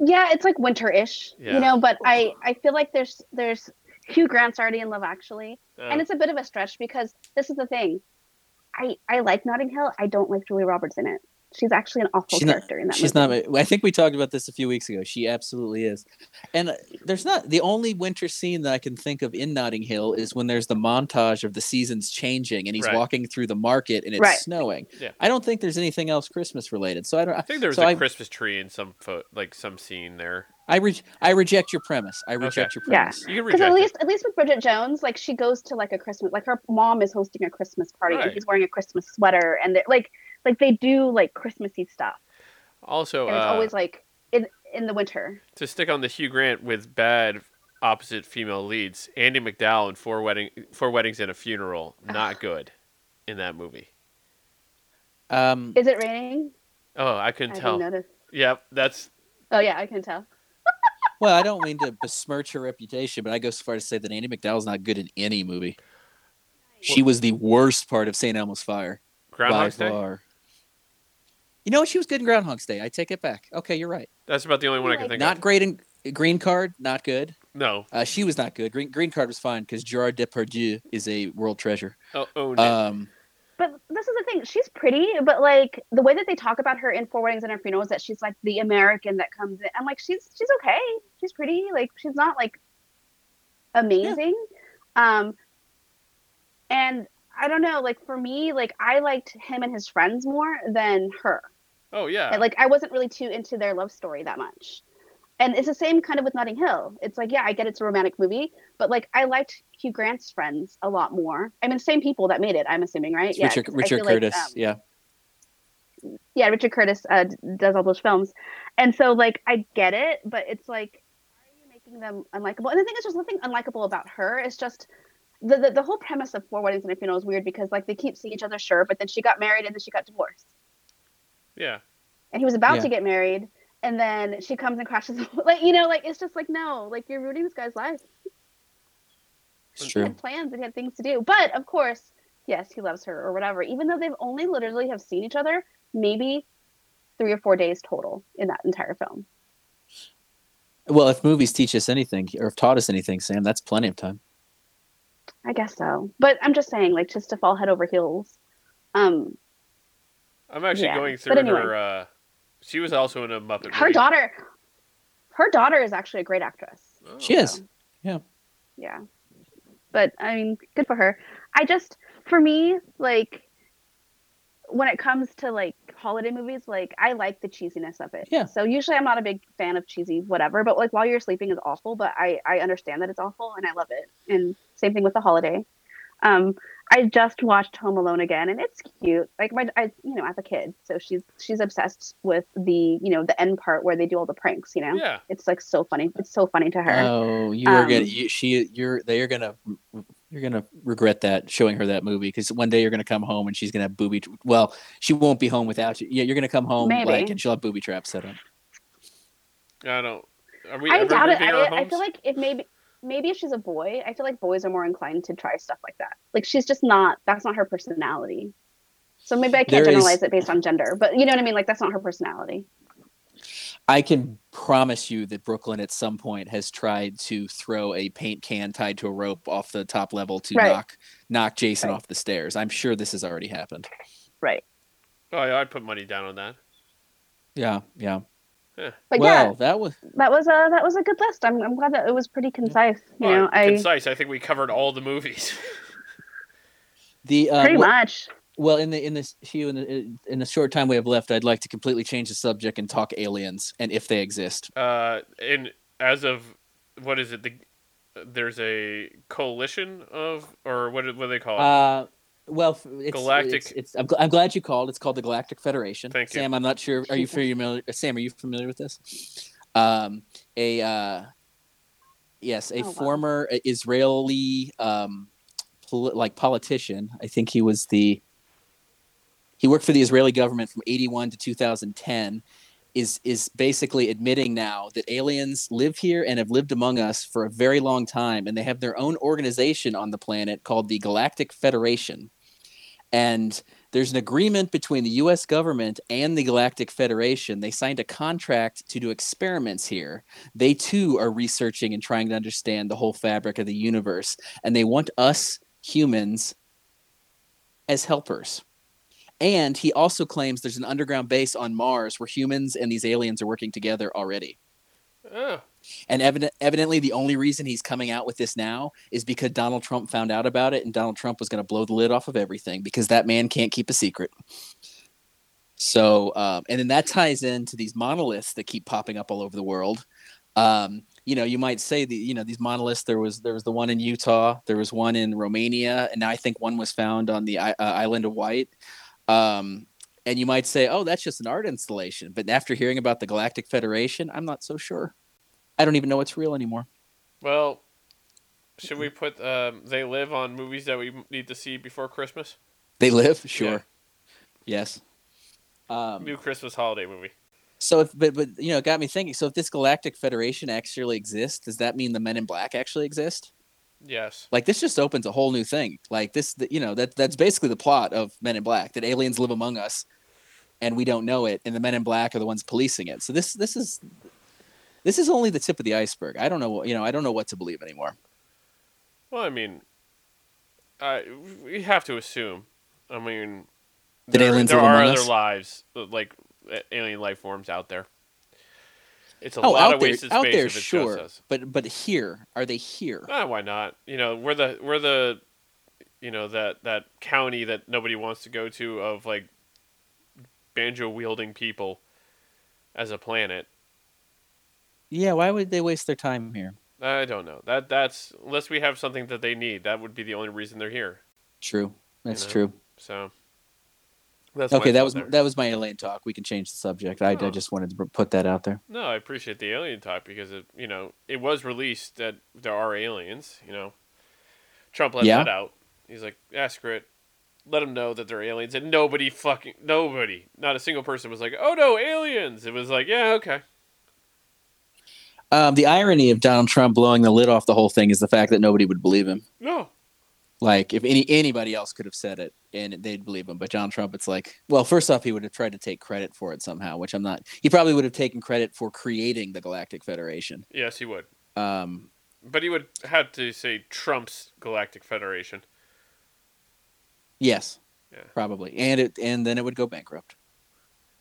Speaker 3: yeah, it's like winter-ish, yeah. you know. But I I feel like there's there's Hugh Grant's already in Love Actually, uh, and it's a bit of a stretch because this is the thing. I I like Notting Hill. I don't like Julia Roberts in it. She's actually an awful she's character not, in that. She's
Speaker 1: movie. not. I think we talked about this a few weeks ago. She absolutely is. And uh, there's not the only winter scene that I can think of in Notting Hill is when there's the montage of the seasons changing and he's right. walking through the market and it's right. snowing. Yeah. I don't think there's anything else Christmas related. So I don't. I
Speaker 2: think
Speaker 1: there was so a
Speaker 2: I, Christmas tree in some fo- like some scene there.
Speaker 1: I re- I reject your premise. I reject okay. your premise. Yeah. You
Speaker 3: Because
Speaker 1: at
Speaker 3: least it. at least with Bridget Jones, like she goes to like a Christmas, like her mom is hosting a Christmas party right. and he's wearing a Christmas sweater and like like they do like Christmassy stuff.
Speaker 2: Also,
Speaker 3: and it's uh, always like in in the winter.
Speaker 2: To stick on the Hugh Grant with bad opposite female leads, Andie MacDowell in Four Wedding Four Weddings and a Funeral, not good in that movie.
Speaker 3: Um, Is it raining?
Speaker 2: Oh, I couldn't I tell. Yep, yeah, that's.
Speaker 3: Oh yeah, I can tell.
Speaker 1: well, I don't mean to besmirch her reputation, but I go so far to say that Andie MacDowell's not good in any movie. She was the worst part of St. Elmo's Fire. Groundhog's by far. You know, she was good in Groundhog's Day. I take it back. Okay, you're right.
Speaker 2: That's about the only one I can think
Speaker 1: Not of. great in Green Card. Not good. No, uh, she was not good. Green Green Card was fine because Gerard Depardieu is a world treasure. Oh, oh no. Um,
Speaker 3: but this is the thing. She's pretty, but like the way that they talk about her in Four Weddings and a Funeral is that she's like the American that comes in. I'm like, she's she's okay. She's pretty. Like she's not like amazing. Yeah. Um, and I don't know. Like for me, like I liked him and his friends more than her. Oh yeah. And, like I wasn't really too into their love story that much. And it's the same kind of with Notting Hill. It's like, yeah, I get it's a romantic movie, but like I liked Hugh Grant's friends a lot more. I mean, same people that made it, I'm assuming, right? yeah, Richard, Richard Curtis, like, um, yeah. Yeah, Richard Curtis uh, does all those films, and so like I get it, but it's like, why are you making them unlikable? And the thing is, there's nothing unlikable about her. It's just the, the, the whole premise of Four Weddings and a Funeral is weird because like they keep seeing each other, sure, but then she got married and then she got divorced. Yeah. And he was about yeah. to get married, and then she comes and crashes. like you know, like it's just like no, like you're ruining this guy's life. It's mm. true. He had plans and he had things to do, but of course, yes, he loves her or whatever. Even though they've only literally have seen each other maybe three or four days total in that entire film.
Speaker 1: Well, if movies teach us anything or have taught us anything, Sam, that's plenty of time.
Speaker 3: I guess so. But I'm just saying, like, just to fall head over heels um,
Speaker 2: I'm actually yeah. going through anyway. her. Uh, she was also in a Muppet.
Speaker 3: Her movie. daughter, her daughter is actually a great actress.
Speaker 1: Oh. She is. Yeah. Yeah.
Speaker 3: But I mean, good for her. I just, for me, like when it comes to like holiday movies, like I like the cheesiness of it. Yeah. So usually I'm not a big fan of cheesy whatever, but like while you're sleeping is awful, but I I understand that it's awful and I love it. And same thing with the holiday. Um, I just watched Home Alone again, and it's cute. Like my, I, you know, I have a kid, so she's she's obsessed with the, you know, the end part where they do all the pranks. You know, yeah, it's like so funny. It's so funny to her. Oh,
Speaker 1: you are um, gonna, you, she, you're, they're gonna, you're gonna regret that showing her that movie because one day you're gonna come home and she's gonna have booby. well, she won't be home without you. Yeah, you're gonna come home maybe. like, and she'll have booby traps set up. I
Speaker 3: don't. Are we I doubt it. I, I feel like if maybe maybe if she's a boy, I feel like boys are more inclined to try stuff like that. Like she's just not that's not her personality. So maybe I can't there generalize is, it based on gender, but you know what I mean? Like that's not her personality.
Speaker 1: I can promise you that Brooklyn at some point has tried to throw a paint can tied to a rope off the top level to right. knock knock Jason right. off the stairs. I'm sure this has already happened. Right.
Speaker 2: Oh yeah, I'd put money down on that.
Speaker 1: Yeah, yeah. Huh. But
Speaker 3: well, yeah, that was that was a uh, that was a good list. I'm I'm glad that it was pretty concise. You well,
Speaker 2: know, I, concise. I think we covered all the movies.
Speaker 1: the uh, pretty well, much. Well, in the in this few in the in the short time we have left, I'd like to completely change the subject and talk aliens and if they exist.
Speaker 2: Uh, and as of what is it? The there's a coalition of or what what do they call it? Uh, well,
Speaker 1: it's, Galactic. It's, it's, I'm, gl- I'm, glad you called. It's called the Galactic Federation. Thank Sam, you, Sam. I'm not sure. Are you familiar? Sam, are you familiar with this? Um, a uh, yes, a oh, wow. former Israeli um, like politician. I think he was the he worked for the Israeli government from 81 to 2010 is is basically admitting now that aliens live here and have lived among us for a very long time and they have their own organization on the planet called the Galactic Federation. And there's an agreement between the US government and the Galactic Federation. They signed a contract to do experiments here. They too are researching and trying to understand the whole fabric of the universe and they want us humans as helpers and he also claims there's an underground base on Mars where humans and these aliens are working together already. Oh. And evidently, the only reason he's coming out with this now is because Donald Trump found out about it, and Donald Trump was going to blow the lid off of everything because that man can't keep a secret. So, um, and then that ties into these monoliths that keep popping up all over the world. Um, you know, you might say the you know these monoliths. There was there was the one in Utah, there was one in Romania, and now I think one was found on the uh, island of Wight. Um, and you might say, oh, that's just an art installation. But after hearing about the Galactic Federation, I'm not so sure. I don't even know what's real anymore.
Speaker 2: Well, should we put um, They Live on movies that we need to see before Christmas?
Speaker 1: They Live? Sure. Yeah. Yes.
Speaker 2: Um, New Christmas holiday movie.
Speaker 1: So, if, but, but, you know, it got me thinking. So, if this Galactic Federation actually exists, does that mean the Men in Black actually exist? Yes. Like this just opens a whole new thing. Like this, you know, that that's basically the plot of Men in Black that aliens live among us, and we don't know it, and the Men in Black are the ones policing it. So this this is this is only the tip of the iceberg. I don't know, you know, I don't know what to believe anymore.
Speaker 2: Well, I mean, I we have to assume. I mean, that there, aliens there are other us? lives, uh, like alien life forms out there. It's a oh, lot of
Speaker 1: there,
Speaker 2: wasted out
Speaker 1: space. Out there, sure, but but here, are they here?
Speaker 2: Ah, why not? You know, we're the we're the, you know that that county that nobody wants to go to of like banjo wielding people as a planet.
Speaker 1: Yeah, why would they waste their time here?
Speaker 2: I don't know. That that's unless we have something that they need. That would be the only reason they're here.
Speaker 1: True. That's you know? true.
Speaker 2: So
Speaker 1: that's okay, that was there. that was my alien talk. We can change the subject. Oh. I, I just wanted to put that out there.
Speaker 2: No, I appreciate the alien talk because it you know it was released that there are aliens. You know, Trump let yeah. that out. He's like, ah, screw it. Let them know that they're aliens, and nobody fucking nobody, not a single person was like, oh no, aliens. It was like, yeah, okay.
Speaker 1: Um, the irony of Donald Trump blowing the lid off the whole thing is the fact that nobody would believe him.
Speaker 2: No,
Speaker 1: like if any anybody else could have said it and they'd believe him, but John Trump, it's like, well, first off, he would have tried to take credit for it somehow, which I'm not. He probably would have taken credit for creating the Galactic Federation.
Speaker 2: Yes, he would.
Speaker 1: Um,
Speaker 2: but he would have to say Trump's Galactic Federation.
Speaker 1: Yes. Yeah. Probably, and it and then it would go bankrupt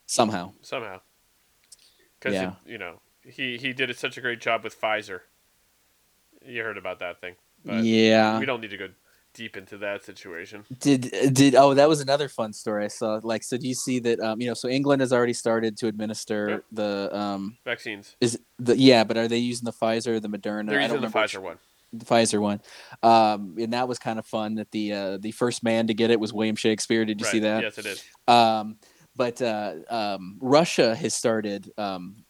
Speaker 1: somehow.
Speaker 2: Somehow. Because yeah. you know he he did such a great job with Pfizer. You heard about that thing.
Speaker 1: But yeah. We
Speaker 2: don't need to go deep into that situation. Did
Speaker 1: did oh that was another fun story I saw. Like so, do you see that? Um, you know, so England has already started to administer yep. the um
Speaker 2: vaccines. Is
Speaker 1: the yeah, but are they using the Pfizer, or the Moderna?
Speaker 2: They're using the Pfizer which, one. The
Speaker 1: Pfizer one, um, and that was kind of fun. That the uh, the first man to get it was William Shakespeare. Did you right. see that?
Speaker 2: Yes, it is.
Speaker 1: Um, but uh, um, Russia has started um,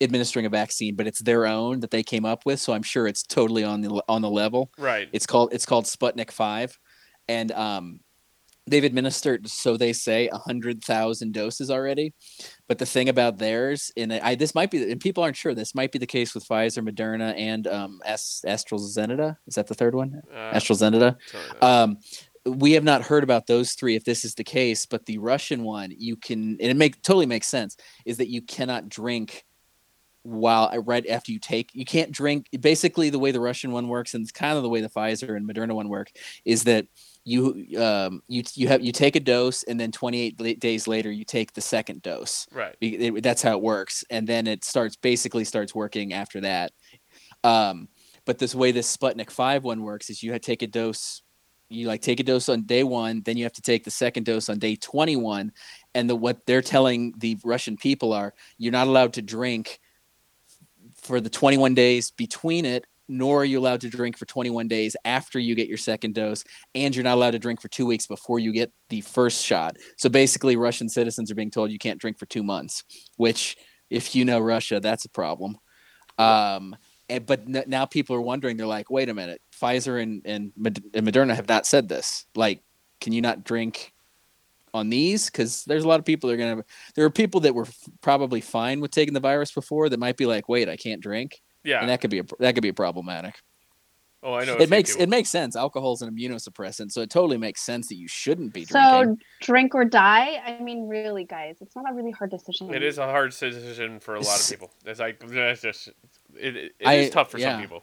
Speaker 1: administering a vaccine, but it's their own that they came up with. So I'm sure it's totally on the on the level.
Speaker 2: Right.
Speaker 1: It's called it's called Sputnik Five, and um, they've administered so they say hundred thousand doses already. But the thing about theirs, and I this might be, and people aren't sure this might be the case with Pfizer, Moderna, and um, AstraZeneca. Is that the third one? Uh, AstraZeneca. Um, we have not heard about those three if this is the case but the russian one you can and it make totally makes sense is that you cannot drink while I uh, right after you take you can't drink basically the way the Russian one works and it's kind of the way the Pfizer and Moderna one work is that you um you you have you take a dose and then 28 days later you take the second dose
Speaker 2: right it,
Speaker 1: it, that's how it works and then it starts basically starts working after that um but this way this Sputnik 5 one works is you had take a dose you like take a dose on day one, then you have to take the second dose on day 21. And the what they're telling the Russian people are you're not allowed to drink for the 21 days between it, nor are you allowed to drink for 21 days after you get your second dose, and you're not allowed to drink for two weeks before you get the first shot. So basically, Russian citizens are being told you can't drink for two months, which, if you know Russia, that's a problem. Um, and, but n- now people are wondering, they're like, wait a minute, Pfizer and, and, Mod- and Moderna have not said this. Like, can you not drink on these because there's a lot of people that are gonna. There are people that were f- probably fine with taking the virus before that might be like, wait, I can't drink. Yeah, and that could be a that could be problematic.
Speaker 2: Oh,
Speaker 1: I know. It makes it makes sense. Alcohol is an immunosuppressant, so it totally makes sense that you shouldn't be drinking. So
Speaker 3: drink or die. I mean, really, guys, it's not a really hard decision.
Speaker 2: It is a hard decision for a lot of people. It's like it's just it. it is I, tough for yeah. some people.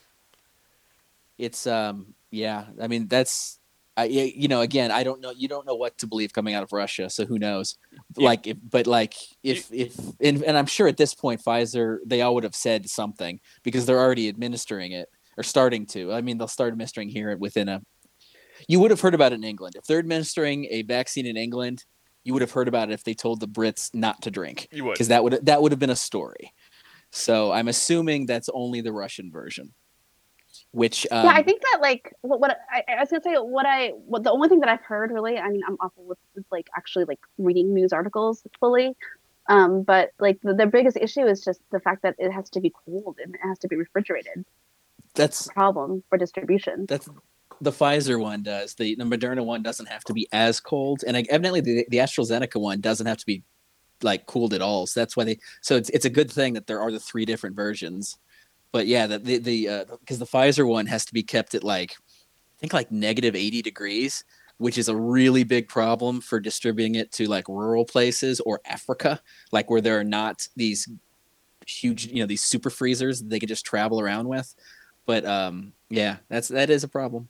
Speaker 1: It's um yeah. I mean that's I, you know, again, I don't know. You don't know what to believe coming out of Russia, so who knows? Yeah. Like, if, but like, if if and, and I'm sure at this point, Pfizer, they all would have said something because they're already administering it or starting to. I mean, they'll start administering here within a. You would have heard about it in England if they're administering a vaccine in England. You would have heard about it if they told the Brits not to drink. You would, because that would that would have been a story. So I'm assuming that's only the Russian version which
Speaker 3: um, yeah i um, think that like what, what I, I, was gonna say what i what the only thing that i've heard really i mean i'm awful with, with like actually like reading news articles fully um but like the, the, biggest issue is just the fact that it has to be cooled and it has to be refrigerated
Speaker 1: that's
Speaker 3: problem for distribution
Speaker 1: that's the Pfizer one does. The, the Moderna one doesn't have to be as cold, and evidently the, the AstraZeneca one doesn't have to be like cooled at all. So that's why they. So it's it's a good thing that there are the three different versions but yeah, the the, the uh, cuz the Pfizer one has to be kept at like I think like negative 80 degrees, which is a really big problem for distributing it to like rural places or Africa, like where there are not these huge, you know, these super freezers they could just travel around with. But um yeah, that's that is a problem.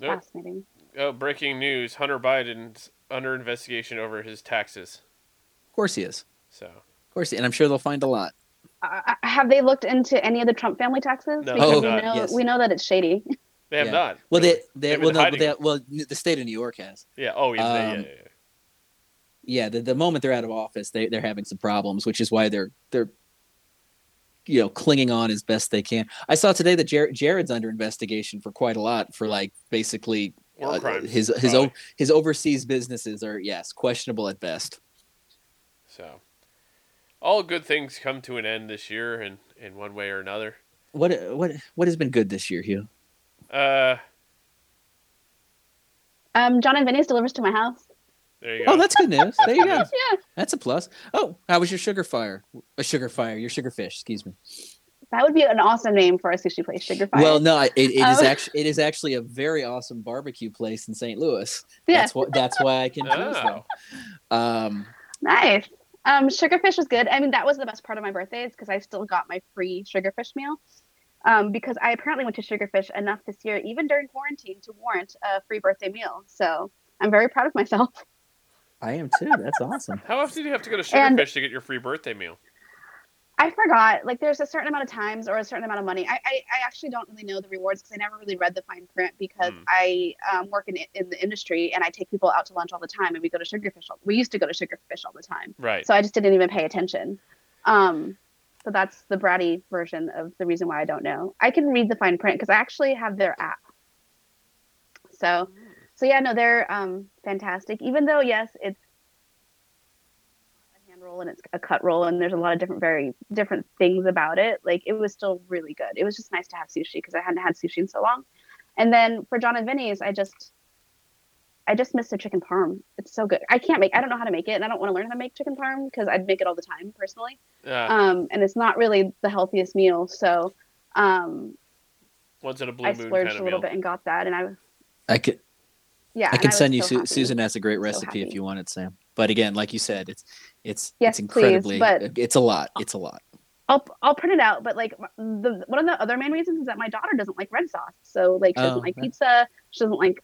Speaker 3: Fascinating. Oh,
Speaker 2: breaking news. Hunter Biden's under investigation over his taxes.
Speaker 1: Of course he is.
Speaker 2: So,
Speaker 1: of course, he, and I'm sure they'll find a lot.
Speaker 3: Uh, have they looked into any of the Trump family taxes? No, because oh, we know yes. we know that it's
Speaker 2: shady. They have yeah. not. Well, really. they, they well, no,
Speaker 1: they, well, the state of New York has. Yeah.
Speaker 2: Oh, yeah. Um, yeah, yeah, yeah.
Speaker 1: The, the moment they're out of office, they they're having some problems, which is why they're they're you know clinging on as best they can. I saw today that Jared, Jared's under investigation for quite a lot for like basically
Speaker 2: uh, crimes, his
Speaker 1: his his overseas businesses are yes questionable at best.
Speaker 2: So all good things come to an end this year, and in, in one way or another.
Speaker 1: What what what has been good this year, Hugh? Uh,
Speaker 3: um, Jon and Vinny's delivers to my house.
Speaker 2: There you oh, go.
Speaker 1: Oh, that's good news. There you go. yeah, that's a plus. Oh, how was your sugar fire? A sugar fire. Your sugar fish. Excuse me.
Speaker 3: That would be an awesome name for a sushi place, Sugar Fire.
Speaker 1: Well, no, it, it um, is actually it is actually a very awesome barbecue place in St. Louis. Yeah. That's what that's why I can choose ah. Oh. though. Um,
Speaker 3: nice. Um, sugarfish was good. I mean, that was the best part of my birthday is because I still got my free sugarfish meal. Um, because I apparently went to Sugarfish enough this year, even during quarantine, to warrant a free birthday meal. So I'm very proud of myself.
Speaker 1: I am too. That's awesome.
Speaker 2: How often do you have to go to Sugarfish and, to get your free birthday meal?
Speaker 3: I forgot. Like, there's a certain amount of times or a certain amount of money. I, I, I actually don't really know the rewards because I never really read the fine print because mm. I um, work in in the industry and I take people out to lunch all the time and we go to Sugarfish. All, we used to go to Sugarfish all the time.
Speaker 2: Right.
Speaker 3: So I just didn't even pay attention. Um, so that's the bratty version of the reason why I don't know. I can read the fine print because I actually have their app. So, hmm. so yeah, no, they're um, fantastic. Even though yes, it's and it's a cut roll and there's a lot of different very different things about it like it was still really good it was just nice to have sushi because i hadn't had sushi in so long and then for jon and vinny's i just i just missed a chicken parm it's so good i can't make i don't know how to make it and i don't want to learn how to make chicken parm because i'd make it all the time personally yeah. um and it's not really the healthiest meal so um
Speaker 2: once in a blue I moon splurged kind of a little meal.
Speaker 3: bit and got that and
Speaker 1: i i could
Speaker 3: yeah
Speaker 1: i can send you susan has a great recipe if you want it sam but again, like you said, it's it's yes, it's incredibly please, but it's a lot. It's a lot.
Speaker 3: I'll I'll print it out, but like the one of the other main reasons is that my daughter doesn't like red sauce. So like she doesn't oh, like right. pizza, she doesn't like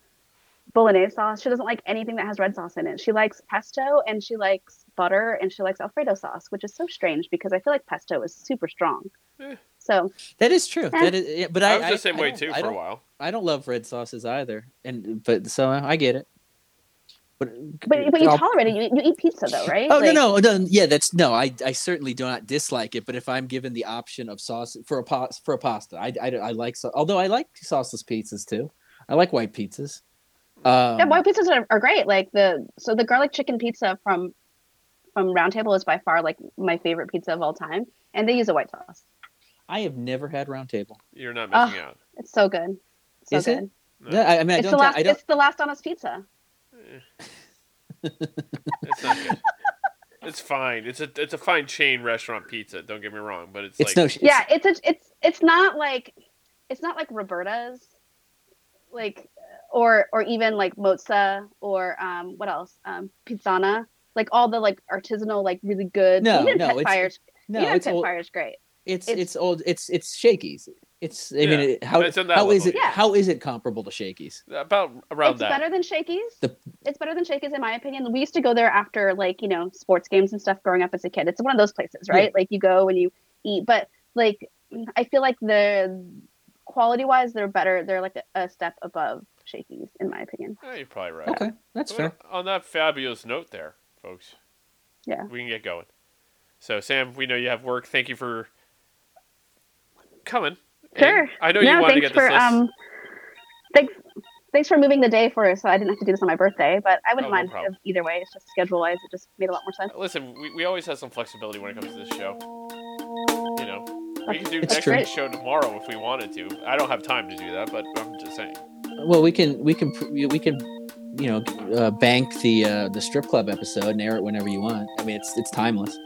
Speaker 3: bolognese sauce. She doesn't like anything that has red sauce in it. She likes pesto and she likes butter and she likes alfredo sauce, which is so strange because I feel like pesto is super strong. Eh. So
Speaker 1: that is true. Eh. That is, but I, was I,
Speaker 2: the same
Speaker 1: I,
Speaker 2: way too for a while.
Speaker 1: I don't love red sauces either, and but so I get it. But but,
Speaker 3: uh, but you tolerate it. You, you eat pizza though, right? Oh like, no,
Speaker 1: no, uh, no, yeah. That's no. I, I certainly do not dislike it. But if I'm given the option of sauce for a pa- for a pasta, I, I, I like so. Although I like sauceless pizzas too. I like white pizzas. Um, yeah, white um, pizzas are, are great. Like the so the garlic chicken pizza from from Roundtable is by far like my favorite pizza of all time, and they use a white sauce. I have never had Roundtable. You're not missing oh, out. It's so good. So is good. it? No. Yeah, I, I mean, I it's the last. it's the last honest pizza it's not good. It's fine. It's a it's a fine chain restaurant pizza. Don't get me wrong, but it's, it's like no, it's, yeah, it's a, it's it's not like it's not like Roberta's, like or or even like Mozza or um what else um Pizzana, like all the like artisanal like really good. No, even no, Pet Fire's, no, even Pet old, Fire's great. It's, it's, it's old. It's it's Shakey's. It's. I yeah. mean, it, how it's it yeah. how is it comparable to Shakey's? About around it's that. better than Shakey's. The, it's better than Shakey's in my opinion. We used to go there after like you know sports games and stuff growing up as a kid. It's one of those places, right? Yeah. Like you go and you eat, but like I feel like the quality wise, they're better. They're like a, a step above Shakey's in my opinion. Yeah, you're probably right. Okay, that's well, fair. On that fabulous note, there, folks. Yeah. We can get going. So Sam, we know you have work. Thank you for coming Sure. And I know no, you wanted to get for, Um, thanks, thanks for moving the day for us, so I didn't have to do this on my birthday, but I wouldn't oh, mind no either way. It's just schedule wise, it just made a lot more sense. Listen, we, we always have some flexibility when it comes to this show. You know, we can do it's next true. week's show tomorrow if we wanted to. I don't have time to do that, but I'm just saying. Well, we can we can we can you know uh, bank the uh, the strip club episode and air it whenever you want. I mean, it's it's timeless.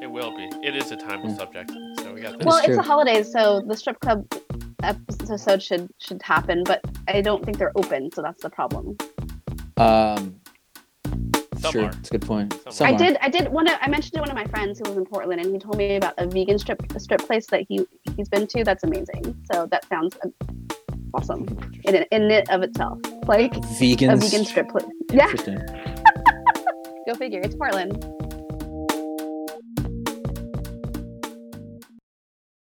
Speaker 1: It will be. It is a timeless yeah. subject we got this. Well, it's, the holidays, so the strip club episode should should happen, but I don't think they're open, so that's the problem. Um, some sure, it's a good point. Some I are. did. I did want to. I mentioned to one of my friends who was in Portland, and he told me about a vegan strip a strip place that he he's been to. That's amazing. So that sounds uh, awesome in in it of itself. Like vegan a vegan strip place. Yeah. Go figure. It's Portland.